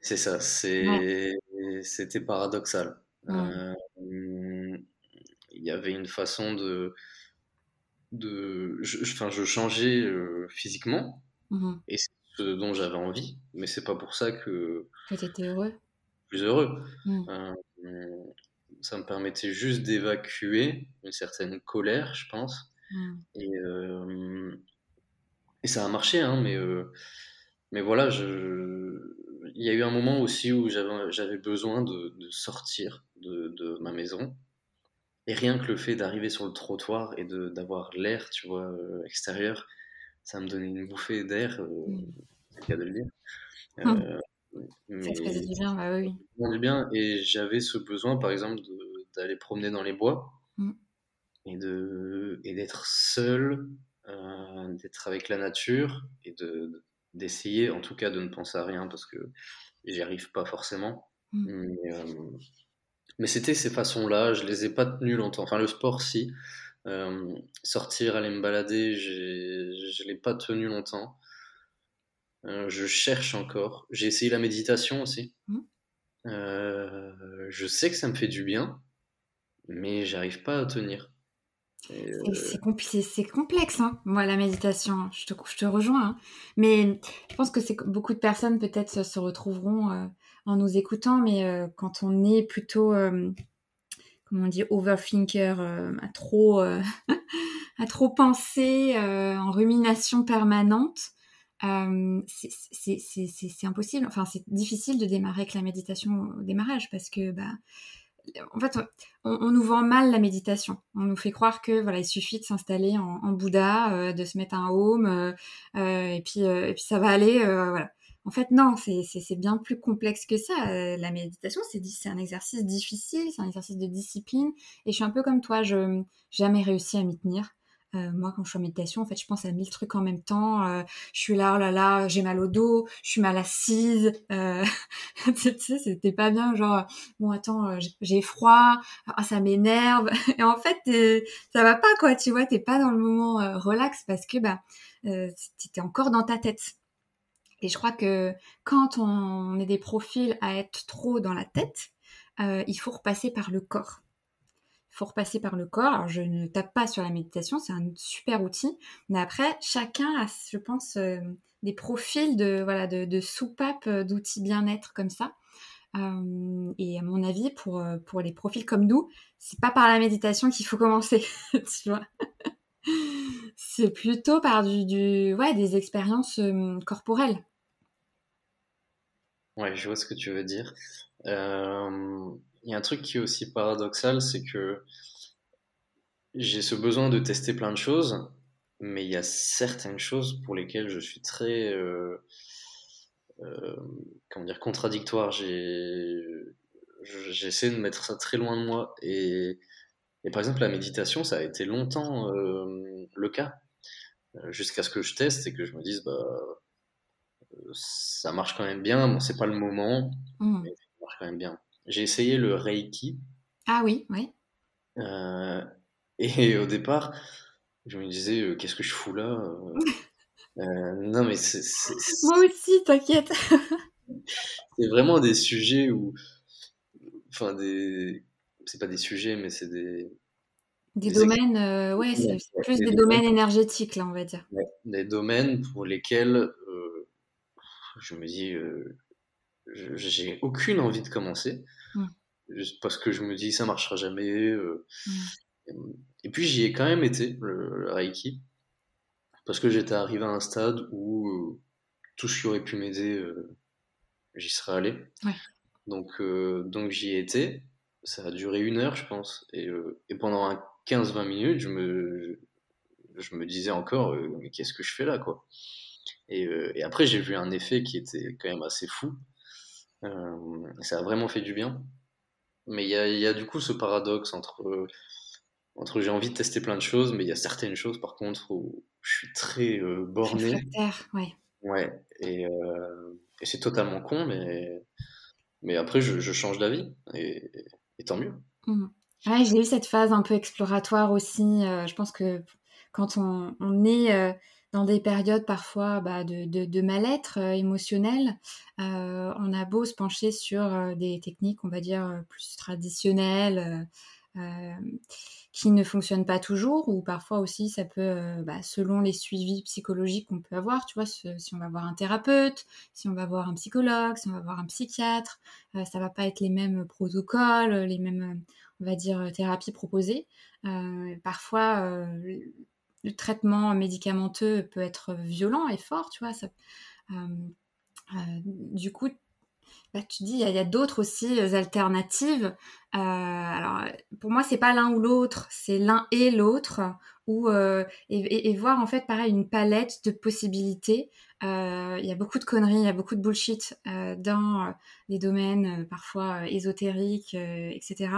C'est ça. C'était paradoxal. Euh, il y avait une façon de. de je, enfin, je changeais euh, physiquement, mmh et c'est ce dont j'avais envie, mais c'est pas pour ça que. Que tu étais heureux. Plus heureux. Mmh. Euh, ça me permettait juste d'évacuer une certaine colère, je pense. Mmh. Et, et, ça a marché, hein, mais, mais voilà, je, il y a eu un moment aussi où j'avais besoin de, sortir de, ma maison. Et rien que le fait d'arriver sur le trottoir et d'avoir l'air, tu vois, euh, extérieur, ça me donnait une bouffée d'air, euh, mm. c'est le cas de le dire. Hum. Euh, ça faisait du bien, bah oui. Du bien, et j'avais ce besoin, par exemple, d'aller promener dans les bois mm. Et de et d'être seul, d'être avec la nature et de, d'essayer en tout cas de ne penser à rien parce que j'y arrive pas forcément. Mm. Euh, mais, c'était ces façons-là, je les ai pas tenues longtemps. Enfin, le sport, si. Euh, sortir, aller me balader, je l'ai pas tenu longtemps. Euh, je cherche encore. J'ai essayé la méditation aussi. Mm. je sais que ça me fait du bien, mais j'arrive pas à tenir. Euh, c'est complexe, hein, moi, la méditation. Je te, je te rejoins. Hein. Mais je pense que beaucoup de personnes peut-être se retrouveront euh, en nous écoutant, mais euh, quand on est plutôt, comment on dit, overthinker, à, trop, à trop penser, en rumination permanente, c'est impossible. Enfin, c'est difficile de démarrer avec la méditation au démarrage parce que bah, en fait, on, nous vend mal la méditation. On nous fait croire que voilà, il suffit de s'installer en, Bouddha, euh, de se mettre un home, euh, euh, et puis et puis ça va aller. voilà. En fait, non, c'est bien plus complexe que ça. la méditation, c'est un exercice difficile, c'est un exercice de discipline. Et je suis un peu comme toi, je jamais réussi à m'y tenir. Euh, moi, quand je suis en méditation, en fait, je pense à mille trucs en même temps. Euh, je suis là, oh là là, j'ai mal au dos, je suis mal assise. Euh, c'était pas bien. Genre, bon, attends, j'ai froid, ah, ça m'énerve. Et en fait, ça va pas, quoi. Tu vois, t'es pas dans le moment relax parce que bah, t'es encore dans ta tête. Et je crois que quand on est des profils à être trop dans la tête, il faut repasser par le corps faut repasser par le corps. Alors, je ne tape pas sur la méditation, c'est un super outil. Mais après, chacun a, je pense, euh, des profils de, voilà, de, de soupapes euh, d'outils bien-être comme ça. Euh, et à mon avis, pour, pour les profils comme nous, c'est pas par la méditation qu'il faut commencer, tu vois. c'est plutôt par du, du, ouais, des expériences corporelles. Ouais, je vois ce que tu veux dire. Il y a un truc qui est aussi paradoxal, c'est que j'ai ce besoin de tester plein de choses, mais il y a certaines choses pour lesquelles je suis très, euh, euh, comment dire, contradictoire. J'essaie de mettre ça très loin de moi et Et par exemple, la méditation, ça a été longtemps le cas, jusqu'à ce que je teste et que je me dise, bah, ça marche quand même bien. Bon, c'est pas le moment, mmh. mais ça marche quand même bien. J'ai essayé le Reiki. Ah oui, oui. et au départ, je me disais, qu'est-ce que je fous là Non, mais c'est. Moi aussi, t'inquiète. c'est vraiment des sujets où. Enfin, des. C'est pas des sujets, mais c'est des. Des, domaines, euh, ouais, c'est plus des, domaines, énergétiques, là, on va dire. des domaines pour lesquels euh, je me dis, euh, j'ai aucune envie de commencer, mmh. juste parce que je me dis, ça marchera jamais. Mmh. Et puis j'y ai quand même été, le, Reiki, parce que j'étais arrivé à un stade où tout ce qui aurait pu m'aider, j'y serais allé. Donc, donc j'y ai été. Ça a duré une heure, je pense. Et, et pendant un 15-20 minutes, je me, je me disais encore, euh, mais qu'est-ce que je fais là, quoi? Et, euh, et après, j'ai vu un effet qui était quand même assez fou. Euh, ça a vraiment fait du bien. Mais il y a, y a, du coup ce paradoxe entre, entre j'ai envie de tester plein de choses, mais il y a certaines choses, par contre, où je suis très borné. ouais. Ouais, et, et c'est totalement con, mais, mais après, je, je change d'avis, et, et, tant mieux. Mmh. Ouais, j'ai eu cette phase un peu exploratoire aussi. Euh, je pense que quand on, on est euh, dans des périodes parfois bah, de, mal-être euh, émotionnel, on a beau se pencher sur des techniques, on va dire, plus traditionnelles, qui ne fonctionnent pas toujours, ou parfois aussi ça peut, bah, selon les suivis psychologiques qu'on peut avoir, tu vois, si on va voir un thérapeute, si on va voir un psychologue, si on va voir un psychiatre, ça va pas être les mêmes protocoles, les mêmes on va dire, euh, thérapie proposée. Euh, parfois, euh, le traitement médicamenteux peut être violent et fort, tu vois. Ça, du coup, bah, tu dis, il y a, d'autres aussi alternatives. alors, pour moi, c'est pas l'un ou l'autre, c'est l'un et l'autre, ou et, voir en fait, pareil, une palette de possibilités. Il y a beaucoup de conneries, il y a beaucoup de bullshit dans les domaines parfois ésotériques, etc.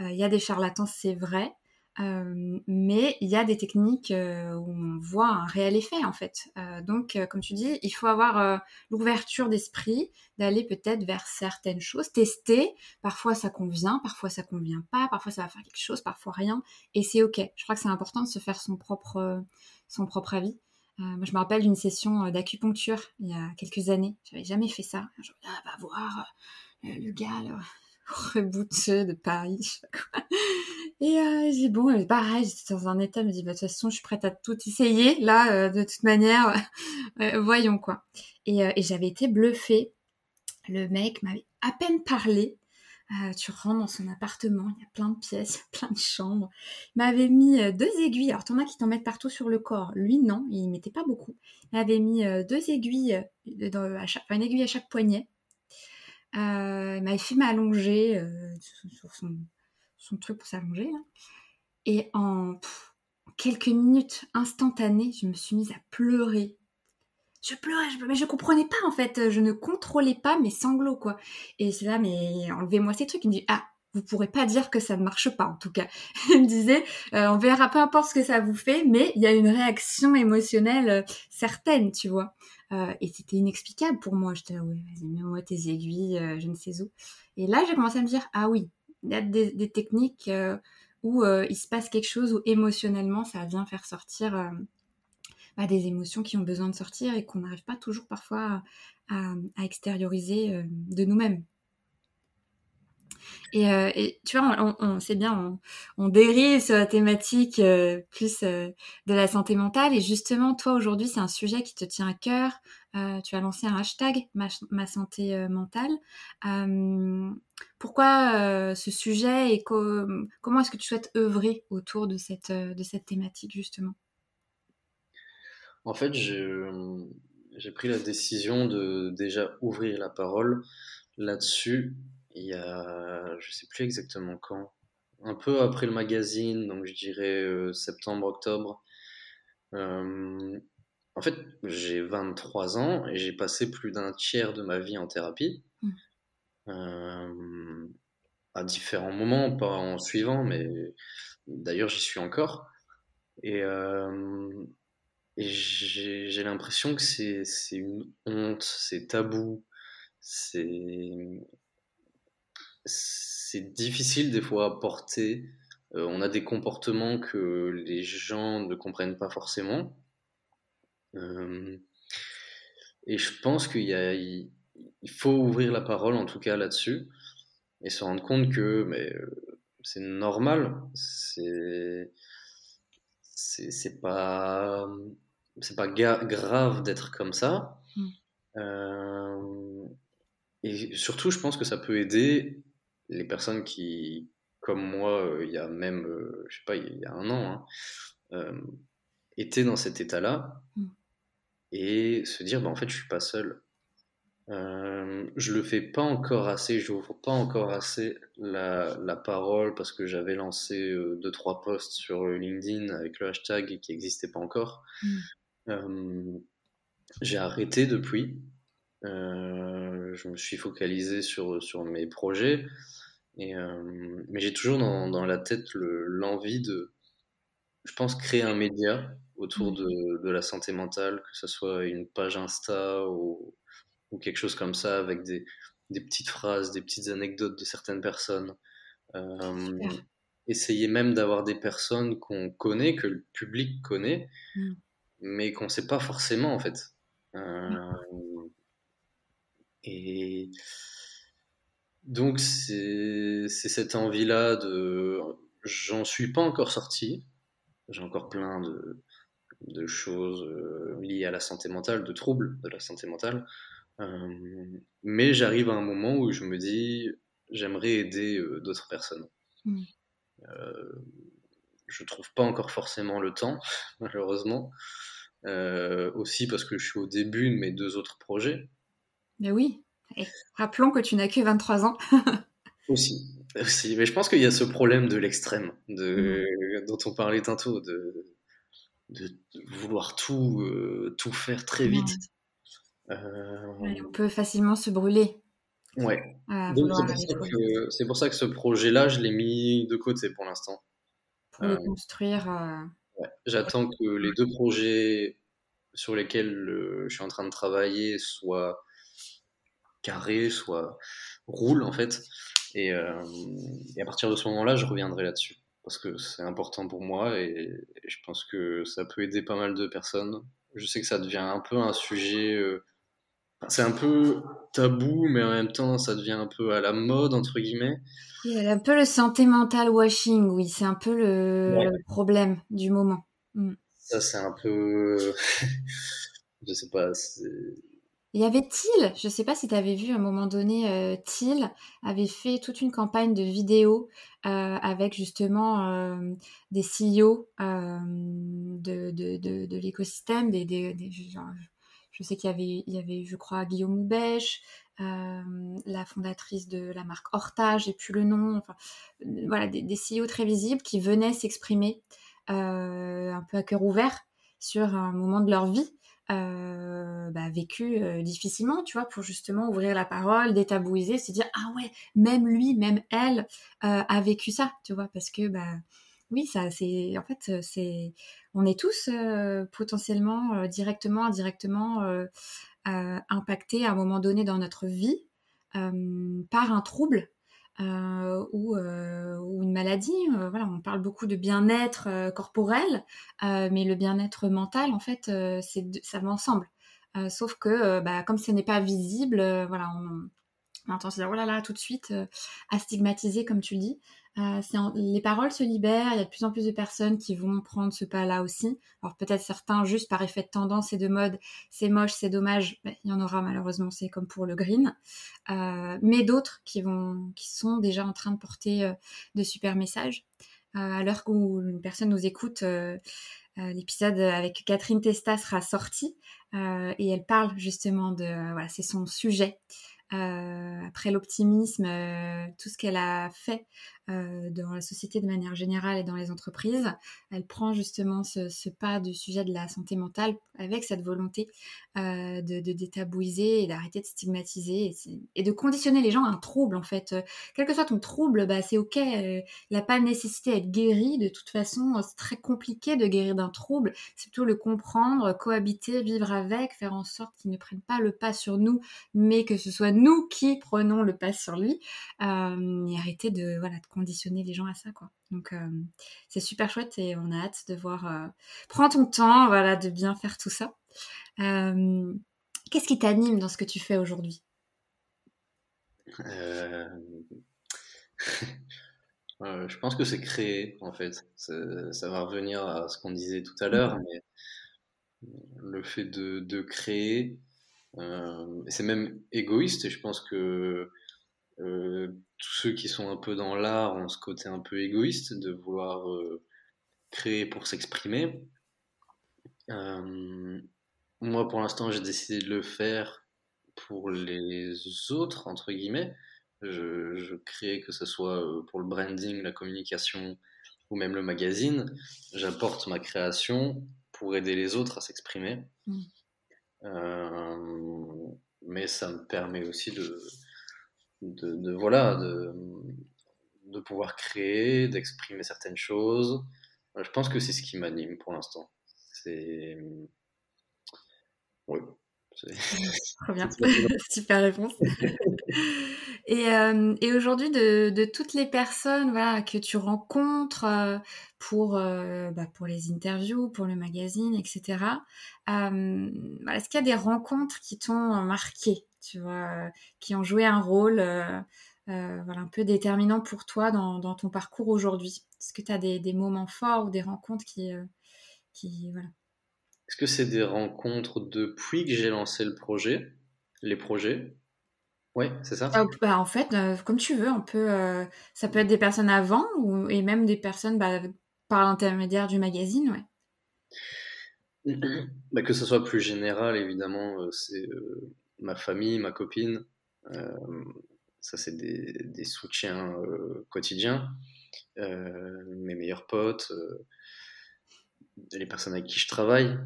Euh, il y a des charlatans, c'est vrai. Euh, mais il y a des techniques euh, où on voit un réel effet en fait. donc, comme tu dis, il faut avoir l'ouverture d'esprit, d'aller peut-être vers certaines choses, tester. Parfois ça convient, parfois ça convient pas, parfois ça va faire quelque chose, parfois rien, et c'est ok. Je crois que c'est important de se faire son propre, son propre avis. moi, je me rappelle d'une session d'acupuncture il y a quelques années. J'avais jamais fait ça. Je ah, va voir le gars. Là rebouteux de Paris. Et euh, j'ai bon, pareil, j'étais dans un état, je me dis, bah, de toute façon, je suis prête à tout essayer, là, euh, de toute manière, euh, voyons quoi. Et, euh, et j'avais été bluffée. Le mec m'avait à peine parlé. tu rentres dans son appartement, il y a plein de pièces, plein de chambres. Il m'avait mis deux aiguilles. Alors, t'en as qui t'en mettent partout sur le corps. Lui, non, il mettait pas beaucoup. Il m'avait mis deux aiguilles, chaque, une aiguille à chaque poignet. Il m'avait fait m'allonger sur son, son, truc pour s'allonger. Et en quelques minutes instantanées, je me suis mise à pleurer. Je pleurais, je mais je comprenais pas en fait, je ne contrôlais pas mes sanglots quoi. Et c'est là, mais enlevez-moi ces trucs. Il me dit, ah, vous pourrez pas dire que ça ne marche pas en tout cas. Il me disait, euh, on verra peu importe ce que ça vous fait, mais il y a une réaction émotionnelle euh, certaine, tu vois. Euh, et c'était inexplicable pour moi. J'étais là, ouais, vas-y, mets-moi tes aiguilles, je ne sais où. Et là, j'ai commencé à me dire, ah oui, il y a des, techniques euh, où il se passe quelque chose, où émotionnellement, ça vient faire sortir bah, des émotions qui ont besoin de sortir et qu'on n'arrive pas toujours parfois à extérioriser de nous-mêmes. Euh, et, tu vois, on, c'est bien, on, dérive sur la thématique euh, plus euh, de la santé mentale. Et justement, toi aujourd'hui, c'est un sujet qui te tient à cœur. Tu as lancé un hashtag ma, santé mentale. pourquoi ce sujet et comment est-ce que tu souhaites œuvrer autour de cette, de cette thématique justement? En fait, j'ai pris la décision de déjà ouvrir la parole là-dessus il y a, je sais plus exactement quand, un peu après le magazine, donc je dirais euh, septembre, octobre. Euh, en fait, j'ai 23 ans et j'ai passé plus d'un tiers de ma vie en thérapie. Mmh. Euh, à différents moments, pas en suivant, mais d'ailleurs j'y suis encore. Et, et j'ai l'impression que c'est une honte, c'est tabou, c'est difficile des fois à porter. Euh, on a des comportements que les gens ne comprennent pas forcément. Et je pense qu'il il faut ouvrir la parole, en tout cas là-dessus, et se rendre compte que mais, euh, c'est normal, c'est c'est pas c'est pas grave d'être comme ça. Mm. Euh, et surtout, je pense que ça peut aider les personnes qui, comme moi, euh, il y a même, euh, je sais pas, il y a un an, hein, étaient dans cet état-là mm. Et se dire, bah, en fait, je suis pas seul. Euh, je le fais pas encore assez, je n'ouvre pas encore assez la, la parole parce que j'avais lancé euh, deux trois posts sur LinkedIn avec le hashtag qui n'existait pas encore. Mm. Euh, j'ai arrêté depuis. Euh, je me suis focalisé sur, sur mes projets. Et, mais j'ai toujours dans, dans, la tête l'envie de, je pense, créer un média autour mm. de, de, la santé mentale, que ce soit une page Insta ou ou quelque chose comme ça avec des, des petites phrases, des petites anecdotes de certaines personnes. Euh, essayer même d'avoir des personnes qu'on connaît, que le public connaît, mm. mais qu'on ne sait pas forcément en fait. Euh, et donc c'est cette envie-là de... J'en suis pas encore sorti, j'ai encore plein de, de choses euh, liées à la santé mentale, de troubles de la santé mentale. Euh, mais j'arrive à un moment où je me dis, j'aimerais aider euh, d'autres personnes. Mm. Euh, je trouve pas encore forcément le temps, malheureusement. aussi parce que je suis au début de mes deux autres projets. Mais oui, rappelons que tu n'as que 23 ans. aussi, aussi, mais je pense qu'il y a ce problème de l'extrême, de, mm. dont on parlait tantôt, de, de vouloir tout, tout faire très vite. Euh, on peut facilement se brûler. Ouais. c'est pour, ça que ce projet-là, je l'ai mis de côté pour l'instant. Pour le euh, construire. Euh, J'attends que les deux projets sur lesquels je suis en train de travailler soient carrés, soient roulent en fait. Et, et à partir de ce moment-là, je reviendrai là-dessus parce que c'est important pour moi et, je pense que ça peut aider pas mal de personnes. Je sais que ça devient un peu un sujet c'est un peu tabou, mais en même temps, ça devient un peu à la mode, entre guillemets. Il y a un peu le santé mental washing, oui, c'est un peu le, problème du moment. Mm. Ça, c'est un peu. je sais pas. Il y avait Thiel, je sais pas si tu avais vu à un moment donné, euh, Thiel avait fait toute une campagne de vidéos euh, avec justement euh, des CEO de, de, de, l'écosystème, des, des, je sais qu'il y avait, il y avait, je crois, Guillaume Houbèche, euh, la fondatrice de la marque Horta, j'ai plus le nom, enfin, euh, voilà, des, des, CEO très visibles qui venaient s'exprimer euh, un peu à cœur ouvert sur un moment de leur vie bah, vécu difficilement, tu vois, pour justement ouvrir la parole, détabouiser, se dire ah ouais, même lui, même elle a vécu ça, tu vois, parce que bah oui, ça, c'est en fait, c'est, on est tous potentiellement, directement, indirectement impactés à un moment donné dans notre vie par un trouble ou, une maladie. voilà, on parle beaucoup de bien-être corporel, mais le bien-être mental, en fait, c'est ça va ensemble. sauf que, bah, comme ce n'est pas visible, voilà, on entend se dire oh là là tout de suite à stigmatiser comme tu le dis euh, les paroles se libèrent, il y a de plus en plus de personnes qui vont prendre ce pas-là aussi. Alors peut-être certains juste par effet de tendance et de mode, c'est moche, c'est dommage, il y en aura malheureusement, c'est comme pour le green. Euh, mais d'autres qui vont, qui sont déjà en train de porter euh, de super messages. à l'heure où une personne nous écoute, l'épisode avec Catherine Testa sera sorti et elle parle justement de, voilà, c'est son sujet. Euh, après l'optimisme, euh, tout ce qu'elle a fait euh, dans la société de manière générale et dans les entreprises. Elle prend justement ce, pas du sujet de la santé mentale avec cette volonté euh, de, détabouiser et d'arrêter de stigmatiser et, de conditionner les gens à un trouble en fait. quel que soit ton trouble, bah, c'est ok. il n'a pas nécessité d'être guéri. De toute façon, c'est très compliqué de guérir d'un trouble. C'est plutôt le comprendre, cohabiter, vivre avec, faire en sorte qu'il ne prenne pas le pas sur nous, mais que ce soit nous qui prenons le pas sur lui. Euh, et arrêter de, voilà, de conditionner les gens à ça, quoi. Donc, euh, c'est super chouette et on a hâte de voir. Euh, prends ton temps, voilà, de bien faire tout ça. Qu'est-ce qui t'anime dans ce que tu fais aujourd'hui? Je pense que c'est créer, en fait. Ça va revenir à ce qu'on disait tout à l'heure, mais le fait de, de créer, euh, c'est même égoïste, et je pense que euh, tous ceux qui sont un peu dans l'art ont ce côté un peu égoïste de vouloir euh, créer pour s'exprimer. moi, pour l'instant, j'ai décidé de le faire pour les autres, entre guillemets. Je, je crée que ce soit pour le branding, la communication ou même le magazine. J'apporte ma création pour aider les autres à s'exprimer. Mm. Euh, mais ça me permet aussi de, de, voilà, de, de pouvoir créer, d'exprimer certaines choses. Je pense que c'est ce qui m'anime pour l'instant. C'est. Oui, Très bien, super réponse. et, euh, et aujourd'hui, de, de, toutes les personnes voilà, que tu rencontres euh, pour, euh, bah, pour les interviews, pour le magazine, etc., est-ce qu'il y a des rencontres qui t'ont marqué, tu vois, qui ont joué un rôle voilà, un peu déterminant pour toi dans, dans ton parcours aujourd'hui. Est-ce que tu as des, des, moments forts ou des rencontres qui, qui, voilà, est-ce que c'est des rencontres depuis que j'ai lancé le projet? Les projets? Oui, c'est ça. Ah, bah, En fait, euh, comme tu veux, on peut, euh, ça peut être des personnes avant ou, et même des personnes bah, par l'intermédiaire du magazine, ouais. Bah, que ce soit plus général, évidemment, euh, c'est ma famille, ma copine. ça, c'est des, soutiens quotidiens. mes meilleurs potes les personnes avec qui je travaille.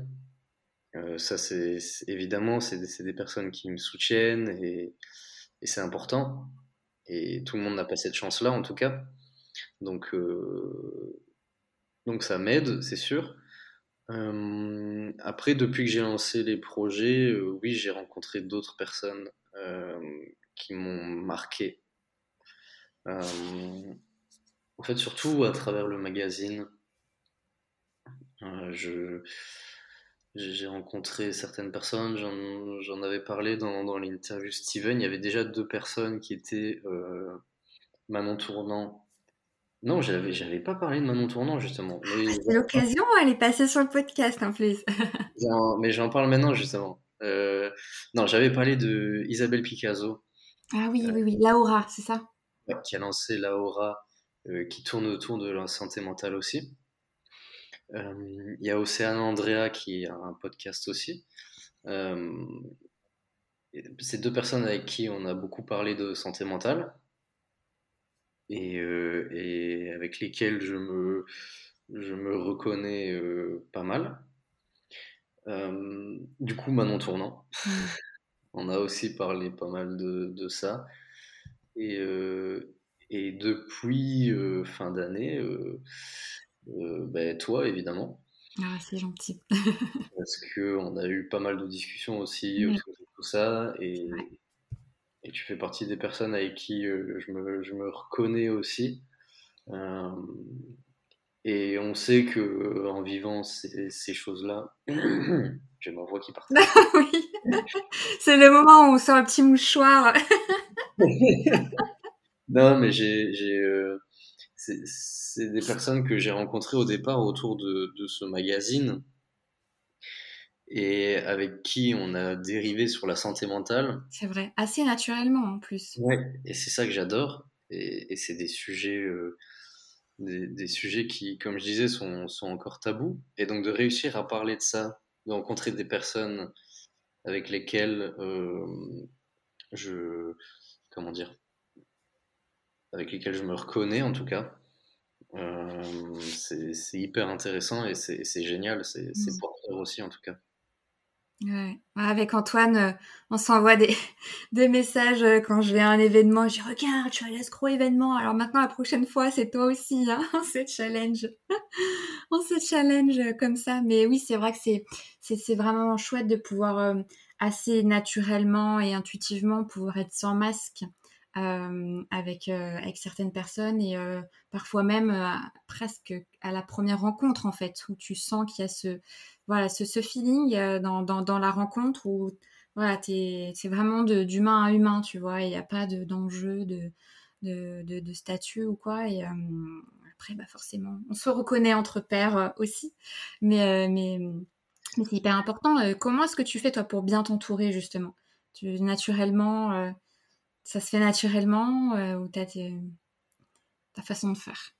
Euh, ça, c'est évidemment, c'est des, personnes qui me soutiennent et, c'est important. Et tout le monde n'a pas cette chance-là, en tout cas. Donc, euh, donc ça m'aide, c'est sûr. Euh, après, depuis que j'ai lancé les projets, oui, j'ai rencontré d'autres personnes qui m'ont marqué. en fait, surtout à travers le magazine. Euh, j'ai rencontré certaines personnes, j'en, avais parlé dans, dans, l'interview Steven. Il y avait déjà deux personnes qui étaient euh, Manon Tournant. Non, j'avais, j'avais pas parlé de Manon Tournant justement. Mais... C'est l'occasion, elle est passée sur le podcast en plus. mais j'en parle maintenant justement. Euh, non, j'avais parlé de Isabelle Picasso. Ah oui, oui, oui, Laura, c'est ça? Qui a lancé Laura, qui tourne autour de la santé mentale aussi. Euh, il y a Océane Andrea qui a un podcast aussi. Euh, c'est deux personnes avec qui on a beaucoup parlé de santé mentale et, euh, et avec lesquelles je me, je me reconnais pas mal. du coup, Manon Tournant. On a aussi parlé pas mal de, de ça. Et, et depuis fin d'année, euh, ben, toi, évidemment. Ah, c'est gentil. parce qu'on a eu pas mal de discussions aussi autour de tout ça. Et, et, tu fais partie des personnes avec qui euh, je, me, je, me, reconnais aussi. Euh, et on sait que en vivant ces, ces choses-là, j'ai ma voix qui part. oui, c'est le moment où on sort un petit mouchoir. non, mais j'ai, c'est des personnes que j'ai rencontrées au départ autour de, ce magazine et avec qui on a dérivé sur la santé mentale. C'est vrai, assez naturellement en plus. Ouais, et c'est ça que j'adore. Et, c'est des sujets, euh, des, sujets qui, comme je disais, sont, sont, encore tabous. Et donc de réussir à parler de ça, de rencontrer des personnes avec lesquelles euh, je, comment dire, avec lesquels je me reconnais en tout cas. c'est hyper intéressant et c'est génial, c'est mmh. porteur aussi en tout cas. Avec Antoine, euh, on s'envoie des, des messages euh, quand je vais à un événement. Je dis regarde, je suis à l'escroc événement. Alors maintenant, la prochaine fois, c'est toi aussi. Hein on se challenge. on se challenge comme ça. Mais oui, c'est vrai que c'est, vraiment chouette de pouvoir euh, assez naturellement et intuitivement pouvoir être sans masque. avec, avec certaines personnes et parfois même presque à la première rencontre en fait où tu sens qu'il y a ce, voilà, ce, ce feeling euh, dans, dans, dans, la rencontre où voilà, c'est vraiment d'humain à humain, tu vois, il n'y a pas d'enjeu de, de, de, de, statut ou quoi. Et euh, après, bah forcément, on se reconnaît entre pairs euh, aussi. Mais, mais, mais c'est hyper important. comment est-ce que tu fais, toi, pour bien t'entourer, justement? Tu, Naturellement, ça se fait naturellement ou tu as ta façon de faire?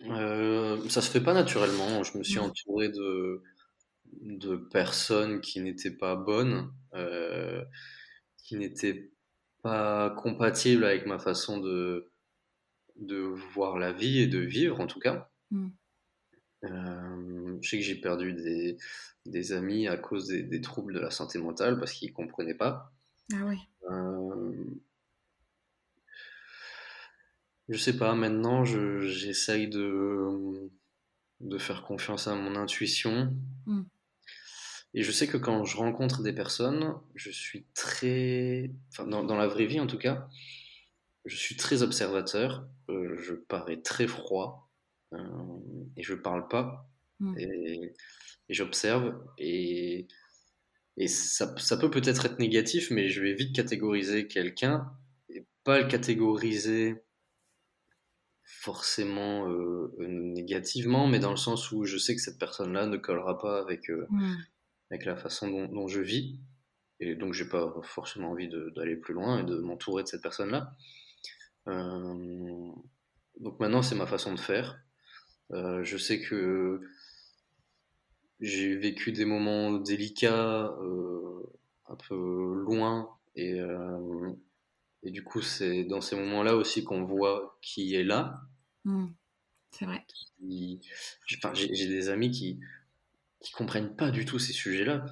Ça se fait pas naturellement. Je me suis entouré de de personnes qui n'étaient pas bonnes, euh, qui n'étaient pas compatibles avec ma façon de, de voir la vie et de vivre en tout cas. Mm. Euh, je sais que j'ai perdu des, des, amis à cause des, troubles de la santé mentale parce qu'ils ne comprenaient pas. Ah oui. Euh, je sais pas, maintenant j'essaye de, de faire confiance à mon intuition. Mm. Et je sais que quand je rencontre des personnes, je suis très. Enfin, dans, la vraie vie en tout cas, je suis très observateur. Euh, je parais très froid. Euh, et je parle pas. Hmm. Et, j'observe. Et, et ça, ça peut peut-être être négatif, mais je vais vite catégoriser quelqu'un. Et pas le catégoriser forcément euh, négativement, mais dans le sens où je sais que cette personne-là ne collera pas avec, hmm avec la façon dont, je vis. Et donc, j'ai pas forcément envie d'aller plus loin et de m'entourer de cette personne-là. Euh, donc maintenant, c'est ma façon de faire. Euh, je sais que j'ai vécu des moments délicats, euh, un peu loin, et, et du coup, c'est dans ces moments-là aussi qu'on voit qui est là. Mmh. c'est vrai. J'ai des amis qui, qui comprennent pas du tout ces sujets-là,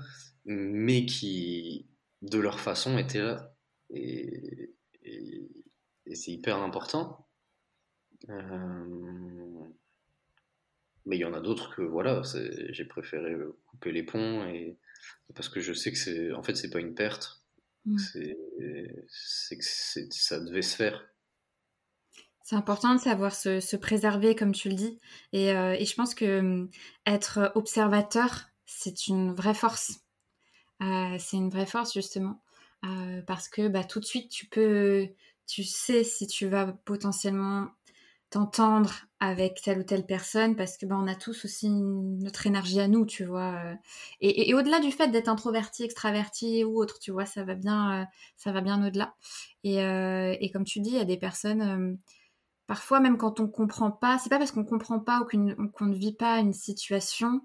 mais qui, de leur façon, étaient là. Et, c'est hyper important. Euh, mais il y en a d'autres que voilà, j'ai préféré couper les ponts et parce que je sais que c'est en fait c'est pas une perte, mm. c'est que ça devait se faire. C'est important de savoir se, préserver, comme tu le dis. Et, euh, je pense que hum, être observateur, c'est une vraie force. Euh, c'est une vraie force, justement. Euh, parce que bah, tout de suite, tu peux, tu sais si tu vas potentiellement t'entendre avec telle ou telle personne parce que bah, on a tous aussi notre énergie à nous, tu vois. Et, au-delà du fait d'être introverti, extraverti ou autre, tu vois, ça va bien, ça va bien au-delà. Et, et, comme tu dis, il y a des personnes parfois même quand on comprend pas, c'est pas parce qu'on comprend pas ou qu'on ne vit pas une situation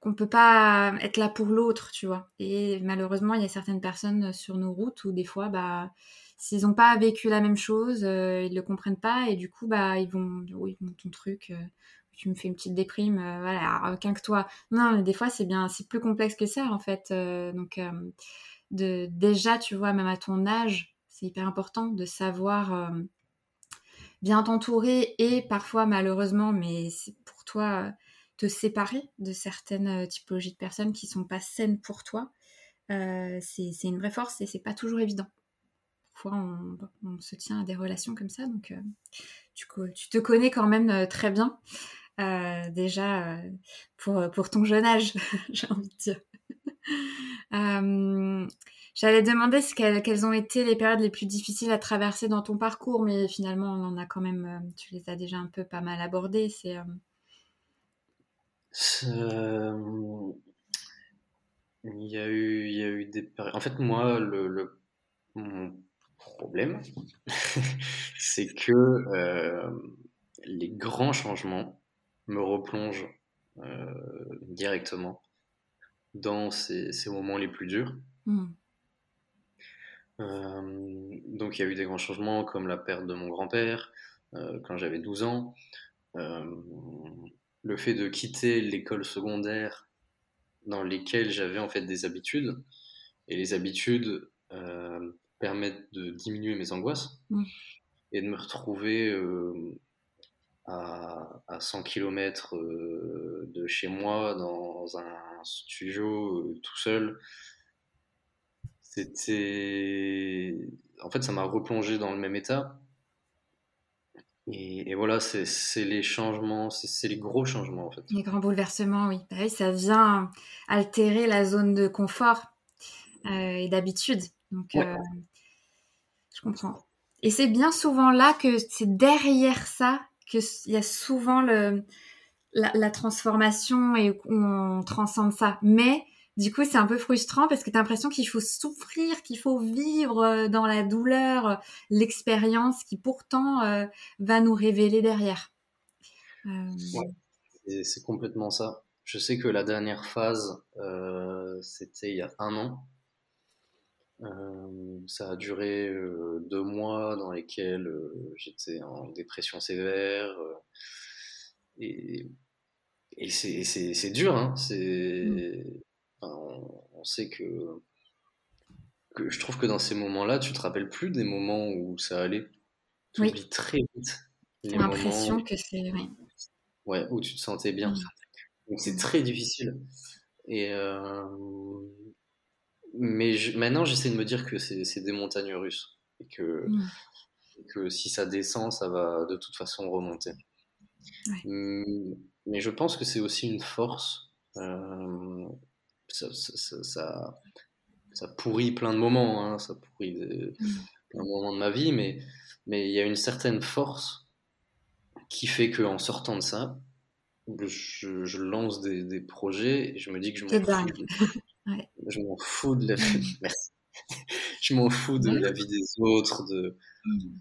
qu'on peut pas être là pour l'autre, tu vois. Et malheureusement, il y a certaines personnes sur nos routes où des fois, bah, s'ils n'ont pas vécu la même chose, euh, ils le comprennent pas et du coup, bah, ils vont, oui, ton truc, euh, tu me fais une petite déprime, euh, voilà, aucun que toi. Non, mais des fois, c'est bien, c'est plus complexe que ça en fait. donc, de déjà, tu vois, même à ton âge, c'est hyper important de savoir bien t'entourer et parfois malheureusement, mais pour toi, euh, te séparer de certaines euh, typologies de personnes qui sont pas saines pour toi, euh, c'est une vraie force et c'est pas toujours évident. Parfois on, se tient à des relations comme ça, donc tu, tu, te connais quand même très bien. déjà pour, pour ton jeune âge, j'ai envie de dire. J'allais demander ce quelles ont été les périodes les plus difficiles à traverser dans ton parcours, mais finalement, on en a quand même, euh, tu les as déjà un peu pas mal abordées. C'est. Euh, il y a eu, il y a eu des. En fait, moi, le, mon problème, c'est que euh, les grands changements me replongent directement dans ces, moments les plus durs. Mmh. Donc il y a eu des grands changements comme la perte de mon grand-père quand j'avais 12 ans, le fait de quitter l'école secondaire dans lesquelles j'avais en fait des habitudes et les habitudes permettent de diminuer mes angoisses mmh. et de me retrouver à, à, 100 km de chez moi dans un studio tout seul c'était. En fait, ça m'a replongé dans le même état. Et, voilà, c'est les changements, c'est les gros changements en fait. Les grands bouleversements, oui. Bah ça vient altérer la zone de confort euh, et d'habitude. Donc, euh, je comprends. Et c'est bien souvent là que c'est derrière ça qu'il y a souvent le, la, la transformation et qu'on transcende ça. Mais du coup, c'est un peu frustrant parce que tu as l'impression qu'il faut souffrir, qu'il faut vivre euh, dans la douleur euh, l'expérience qui pourtant euh, va nous révéler derrière. c'est complètement ça. Je sais que la dernière phase, c'était il y a un an. ça a duré deux mois dans lesquels j'étais en dépression sévère. et, et c'est dur, hein. c'est on, sait que, que, je trouve que dans ces moments-là, tu te rappelles plus des moments où ça allait. Tu oublies très vite. J'ai l'impression que c'est. Ouais, où tu te sentais bien. Mm. Donc c'est très difficile. Et euh, Mais maintenant, j'essaie de me dire que c'est des montagnes russes. Et que, mm. que si ça descend, ça va de toute façon remonter. Mm, mais je pense que c'est aussi une force. Euh, ça, ça, ça, pourrit plein de moments, hein, ça pourrit plein de moments de ma vie, mais mais il y a une certaine force qui fait qu'en sortant de ça, je, je lance des, des, projets et je me dis que je m'en fous. ouais. Je m'en fous de la vie. Merci. je m'en fous de la vie des autres, de, mm.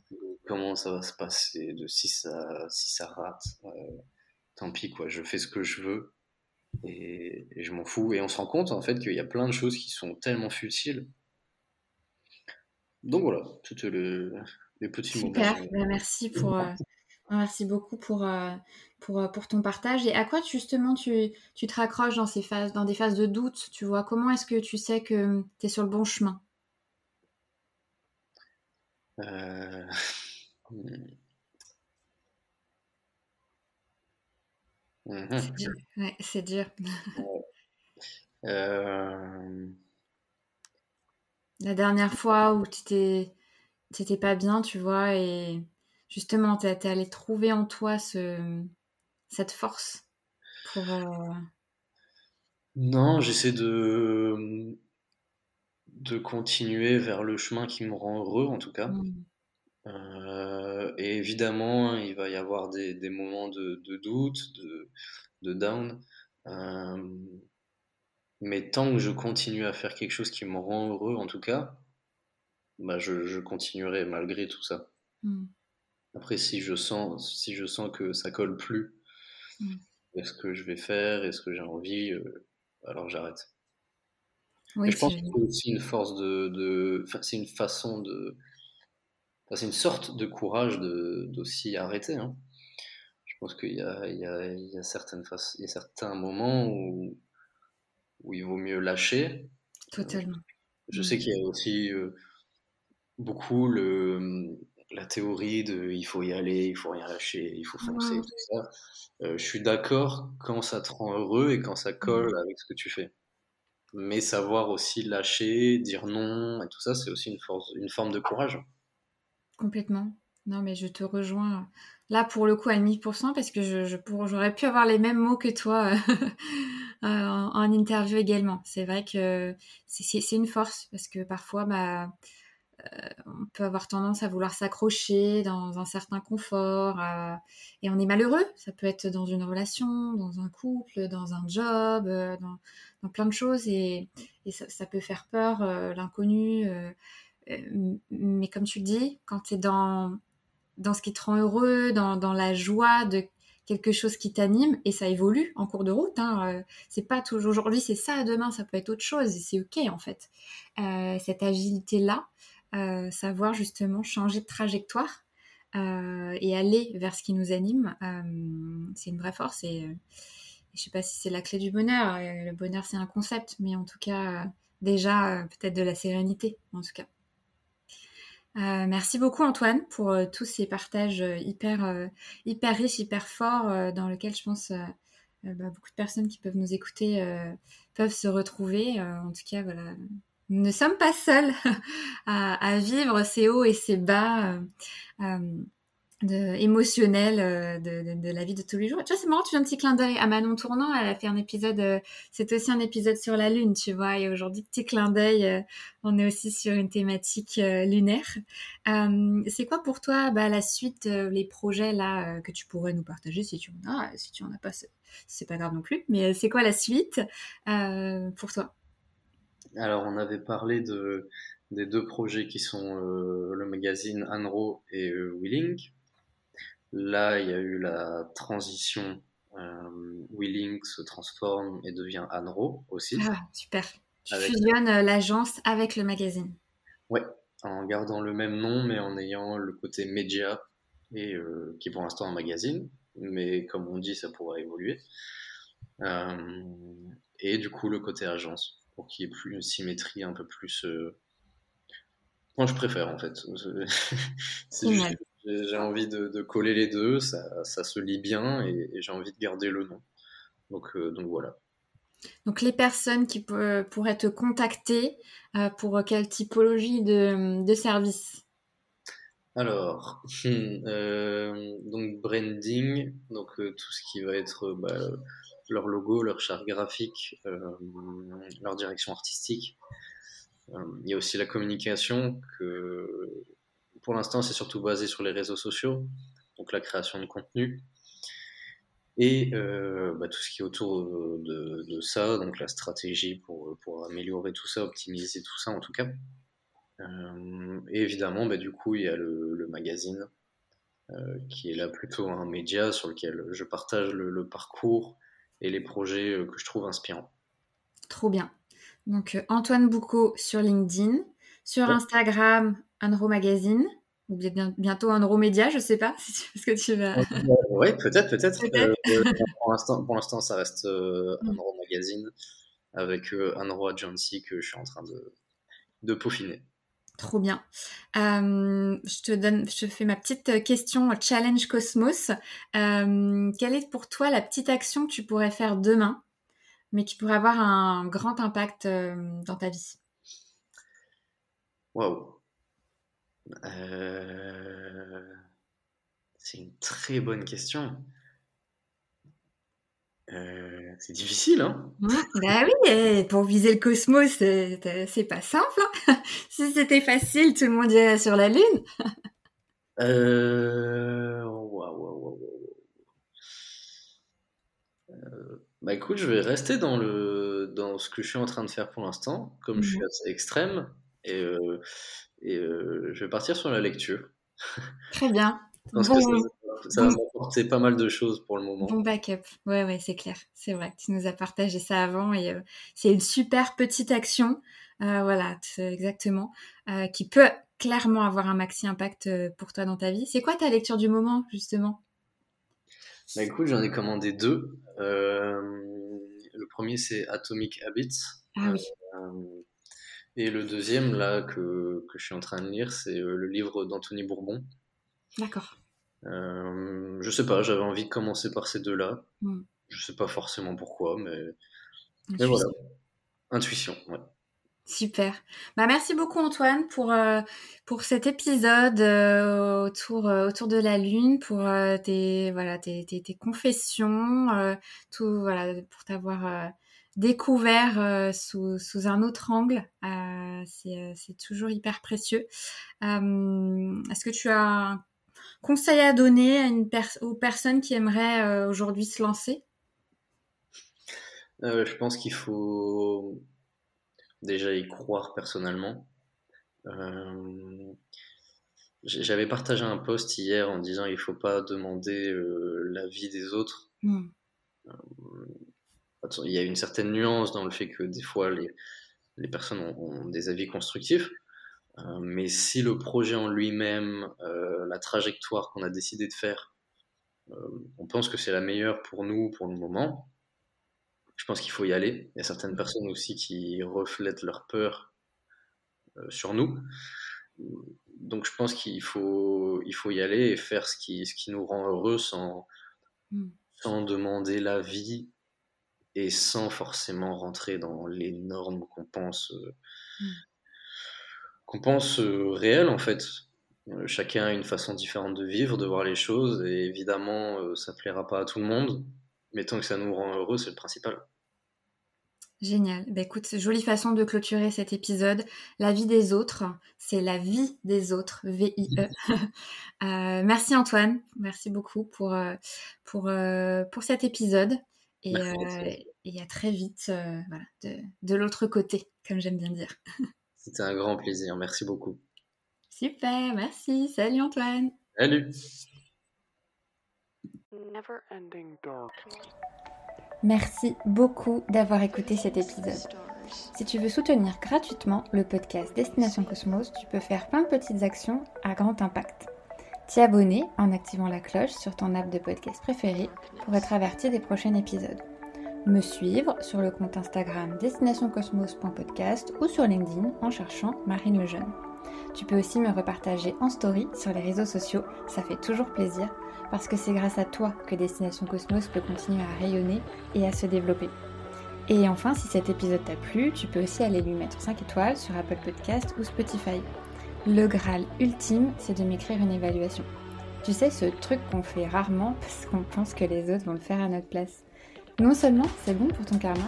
comment ça va se passer, de si ça, si ça rate. Euh, tant pis, quoi. Je fais ce que je veux et, je m'en fous. Et on se rend compte en fait qu'il y a plein de choses qui sont tellement futiles. Donc voilà, tout le, les petits mots. Super, bah, merci pour. Euh, merci beaucoup pour, euh, pour, euh, pour ton partage. Et à quoi justement tu, tu te raccroches dans, ces phases, dans des phases de doute Tu vois, comment est-ce que tu sais que tu es sur le bon chemin? Mmh c'est dur. Ouais, c'est dur. Euh. La dernière fois où tu n'étais pas bien, tu vois, et justement, tu es, allé trouver en toi ce, cette force pour. Euh, non, j'essaie de, de continuer vers le chemin qui me rend heureux, en tout cas. Mmh. Euh, et évidemment, il va y avoir des, des moments de, de, doute, de, de down. Euh, mais tant que je continue à faire quelque chose qui me rend heureux, en tout cas, bah je, je continuerai malgré tout ça. Mm. Après, si je sens, si je sens que ça colle plus, mm. est-ce que je vais faire, est-ce que j'ai envie, euh, alors j'arrête. Oui, je pense que c'est aussi une force de, de c'est une façon de, c'est une sorte de courage d'aussi arrêter. Hein. Je pense qu'il y a, il y, y, a certaines il y a certains moments où, où il vaut mieux lâcher. Totalement. Je sais qu'il y a aussi euh, beaucoup le, la théorie de il faut y aller, il faut rien lâcher, il faut foncer, tout ça. Euh, je suis d'accord quand ça te rend heureux et quand ça colle avec ce que tu fais. Mais savoir aussi lâcher, dire non et tout ça, c'est aussi une, force, une forme de courage. Complètement. Non, mais je te rejoins là pour le coup à 1000% parce que je, j'aurais pu avoir les mêmes mots que toi euh, en, interview également. C'est vrai que c'est, une force parce que parfois, bah, euh, on peut avoir tendance à vouloir s'accrocher dans un certain confort et on est malheureux. Ça peut être dans une relation, dans un couple, dans un job, euh, dans, plein de choses et, ça, peut faire peur, l'inconnu euh, mais comme tu le dis, quand tu es dans, dans ce qui te rend heureux, dans, dans la joie de quelque chose qui t'anime, et ça évolue en cours de route, hein, euh, c'est pas toujours aujourd'hui c'est ça, demain ça peut être autre chose, et c'est ok en fait. Euh, cette agilité-là, savoir justement changer de trajectoire et aller vers ce qui nous anime, c'est une vraie force et je sais pas si c'est la clé du bonheur. Le bonheur, c'est un concept, mais en tout cas, déjà, peut-être de la sérénité, en tout cas. Euh, merci beaucoup Antoine pour euh, tous ces partages euh, hyper, hyper riches, hyper forts, dans lesquels je pense bah, beaucoup de personnes qui peuvent nous écouter peuvent se retrouver. en tout cas, voilà, nous ne sommes pas seuls à, à, vivre ces hauts et ces bas de, émotionnel euh, de, la vie de tous les jours. Tu vois, c'est marrant, tu fais un petit clin d'œil à Manon Tournant. Elle a fait un épisode, euh, c'est aussi un épisode sur la Lune, tu vois. Et aujourd'hui, petit clin d'œil, euh, on est aussi sur une thématique lunaire. c'est quoi pour toi bah, la suite, les projets là que tu pourrais nous partager si tu en as Si tu en as pas, c'est pas grave non plus. Mais c'est quoi la suite pour toi? Alors, on avait parlé de des deux projets qui sont le magazine Anro et Willing. Là, il y a eu la transition. Euh, Willink se transforme et devient Anro aussi. Ah, super. Tu fusionnes euh, l'agence avec le magazine. Ouais, en gardant le même nom, mais en ayant le côté média, et, euh, qui est pour l'instant un magazine, mais comme on dit, ça pourra évoluer. Euh, et du coup, le côté agence, pour qu'il y ait plus une symétrie un peu plus. Moi, je préfère en fait. C'est juste j'ai envie de, coller les deux, ça, se lit bien et, j'ai envie de garder le nom. Donc, euh, donc voilà. Donc les personnes qui pourraient te contacter euh, pour quelle typologie de, de service? Alors, euh, donc branding, donc tout ce qui va être bah, leur logo, leur charte graphique, leur direction artistique. il y a aussi la communication que pour l'instant, c'est surtout basé sur les réseaux sociaux, donc la création de contenu. Et euh, bah, tout ce qui est autour de, ça, donc la stratégie pour, pour, améliorer tout ça, optimiser tout ça en tout cas. Euh, et évidemment, bah, du coup, il y a le, magazine, euh, qui est là plutôt un média sur lequel je partage le, parcours et les projets que je trouve inspirants. Trop bien. Donc Antoine Boucault sur LinkedIn, sur Instagram, Anro Magazine, ou bientôt Anro Média, je sais pas ce que tu vas. oui, peut-être, peut-être. Euh, euh, pour l'instant, ça reste euh, mm. Anro Magazine avec Anro Agency que je suis en train de, de peaufiner. Trop bien. je te donne, je fais ma petite question challenge Cosmos. quelle est pour toi la petite action que tu pourrais faire demain, mais qui pourrait avoir un grand impact dans ta vie? Waouh. Euh, c'est une très bonne question. Euh, c'est difficile, hein Bah oui, pour viser le cosmos, c'est pas simple. Hein. si c'était facile, tout le monde irait sur la Lune. euh... Bah écoute, je vais rester dans, le... dans ce que je suis en train de faire pour l'instant, comme je suis mhm. assez extrême. Et et euh, je vais partir sur la lecture. Très bien. ça, va m'apporter pas mal de choses pour le moment. Bon backup. Ouais, ouais, c'est clair. C'est vrai. Tu nous as partagé ça avant et euh, c'est une super petite action. Euh, voilà, exactement. qui peut clairement avoir un maxi impact pour toi dans ta vie. C'est quoi ta lecture du moment, justement? Bah, écoute, j'en ai commandé deux. le premier, c'est Atomic Habits. Ah oui. Et le deuxième, là, que, que je suis en train de lire, c'est euh, le livre d'Anthony Bourbon. D'accord. Euh, je sais pas, j'avais envie de commencer par ces deux-là. Hmm. Je sais pas forcément pourquoi, mais, mais voilà. Intuition, ouais. Super. Bah, merci beaucoup Antoine pour, euh, pour cet épisode euh, autour, autour de la Lune, pour tes, voilà, tes, tes, tes confessions, tout, voilà, pour t'avoir découvert euh, sous, sous, un autre angle. Euh, euh, c'est toujours hyper précieux. Est-ce que tu as un conseil à donner à une aux personnes qui aimeraient aujourd'hui se lancer? Je pense qu'il faut déjà y croire personnellement. J'avais partagé un post hier en disant il faut pas demander l'avis des autres. Mmh il y a une certaine nuance dans le fait que des fois les, les personnes ont, des avis constructifs. Euh, mais si le projet en lui-même, euh, la trajectoire qu'on a décidé de faire, on pense que c'est la meilleure pour nous pour le moment, je pense qu'il faut y aller. Il y a certaines personnes aussi qui reflètent leur peur sur nous. Donc je pense qu'il faut, il faut y aller et faire ce qui, ce qui nous rend heureux sans, mm. sans demander l'avis et sans forcément rentrer dans les normes qu'on pense, euh, mm. qu'on pense euh, réelles en fait. Euh, chacun a une façon différente de vivre, de voir les choses, et évidemment, ça plaira pas à tout le monde, mais tant que ça nous rend heureux, c'est le principal. Génial. Bah, écoute, jolie façon de clôturer cet épisode. La vie des autres, c'est la vie des autres, V-I-E. euh, merci Antoine, merci beaucoup pour, pour, pour cet épisode. Et, euh, et, à très vite voilà, de, de l'autre côté, comme j'aime bien dire. C'était un grand plaisir, merci beaucoup. Super, merci. Salut Antoine. Salut. Never ending dark. Merci beaucoup d'avoir écouté cet épisode. Si tu veux soutenir gratuitement le podcast Destination Cosmos, tu peux faire plein de petites actions à grand impact. T'y abonner en activant la cloche sur ton app de podcast préféré pour être averti des prochains épisodes. Me suivre sur le compte Instagram destinationcosmos.podcast ou sur LinkedIn en cherchant Marine Lejeune. Tu peux aussi me repartager en story sur les réseaux sociaux, ça fait toujours plaisir parce que c'est grâce à toi que Destination Cosmos peut continuer à rayonner et à se développer. Et enfin, si cet épisode t'a plu, tu peux aussi aller lui mettre 5 étoiles sur Apple Podcast ou Spotify. Le Graal ultime, c'est de m'écrire une évaluation. Tu sais, ce truc qu'on fait rarement parce qu'on pense que les autres vont le faire à notre place. Non seulement c'est bon pour ton karma,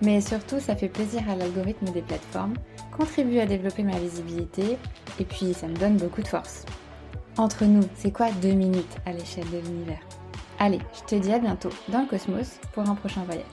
mais surtout ça fait plaisir à l'algorithme des plateformes, contribue à développer ma visibilité, et puis ça me donne beaucoup de force. Entre nous, c'est quoi deux minutes à l'échelle de l'univers? Allez, je te dis à bientôt dans le cosmos pour un prochain voyage.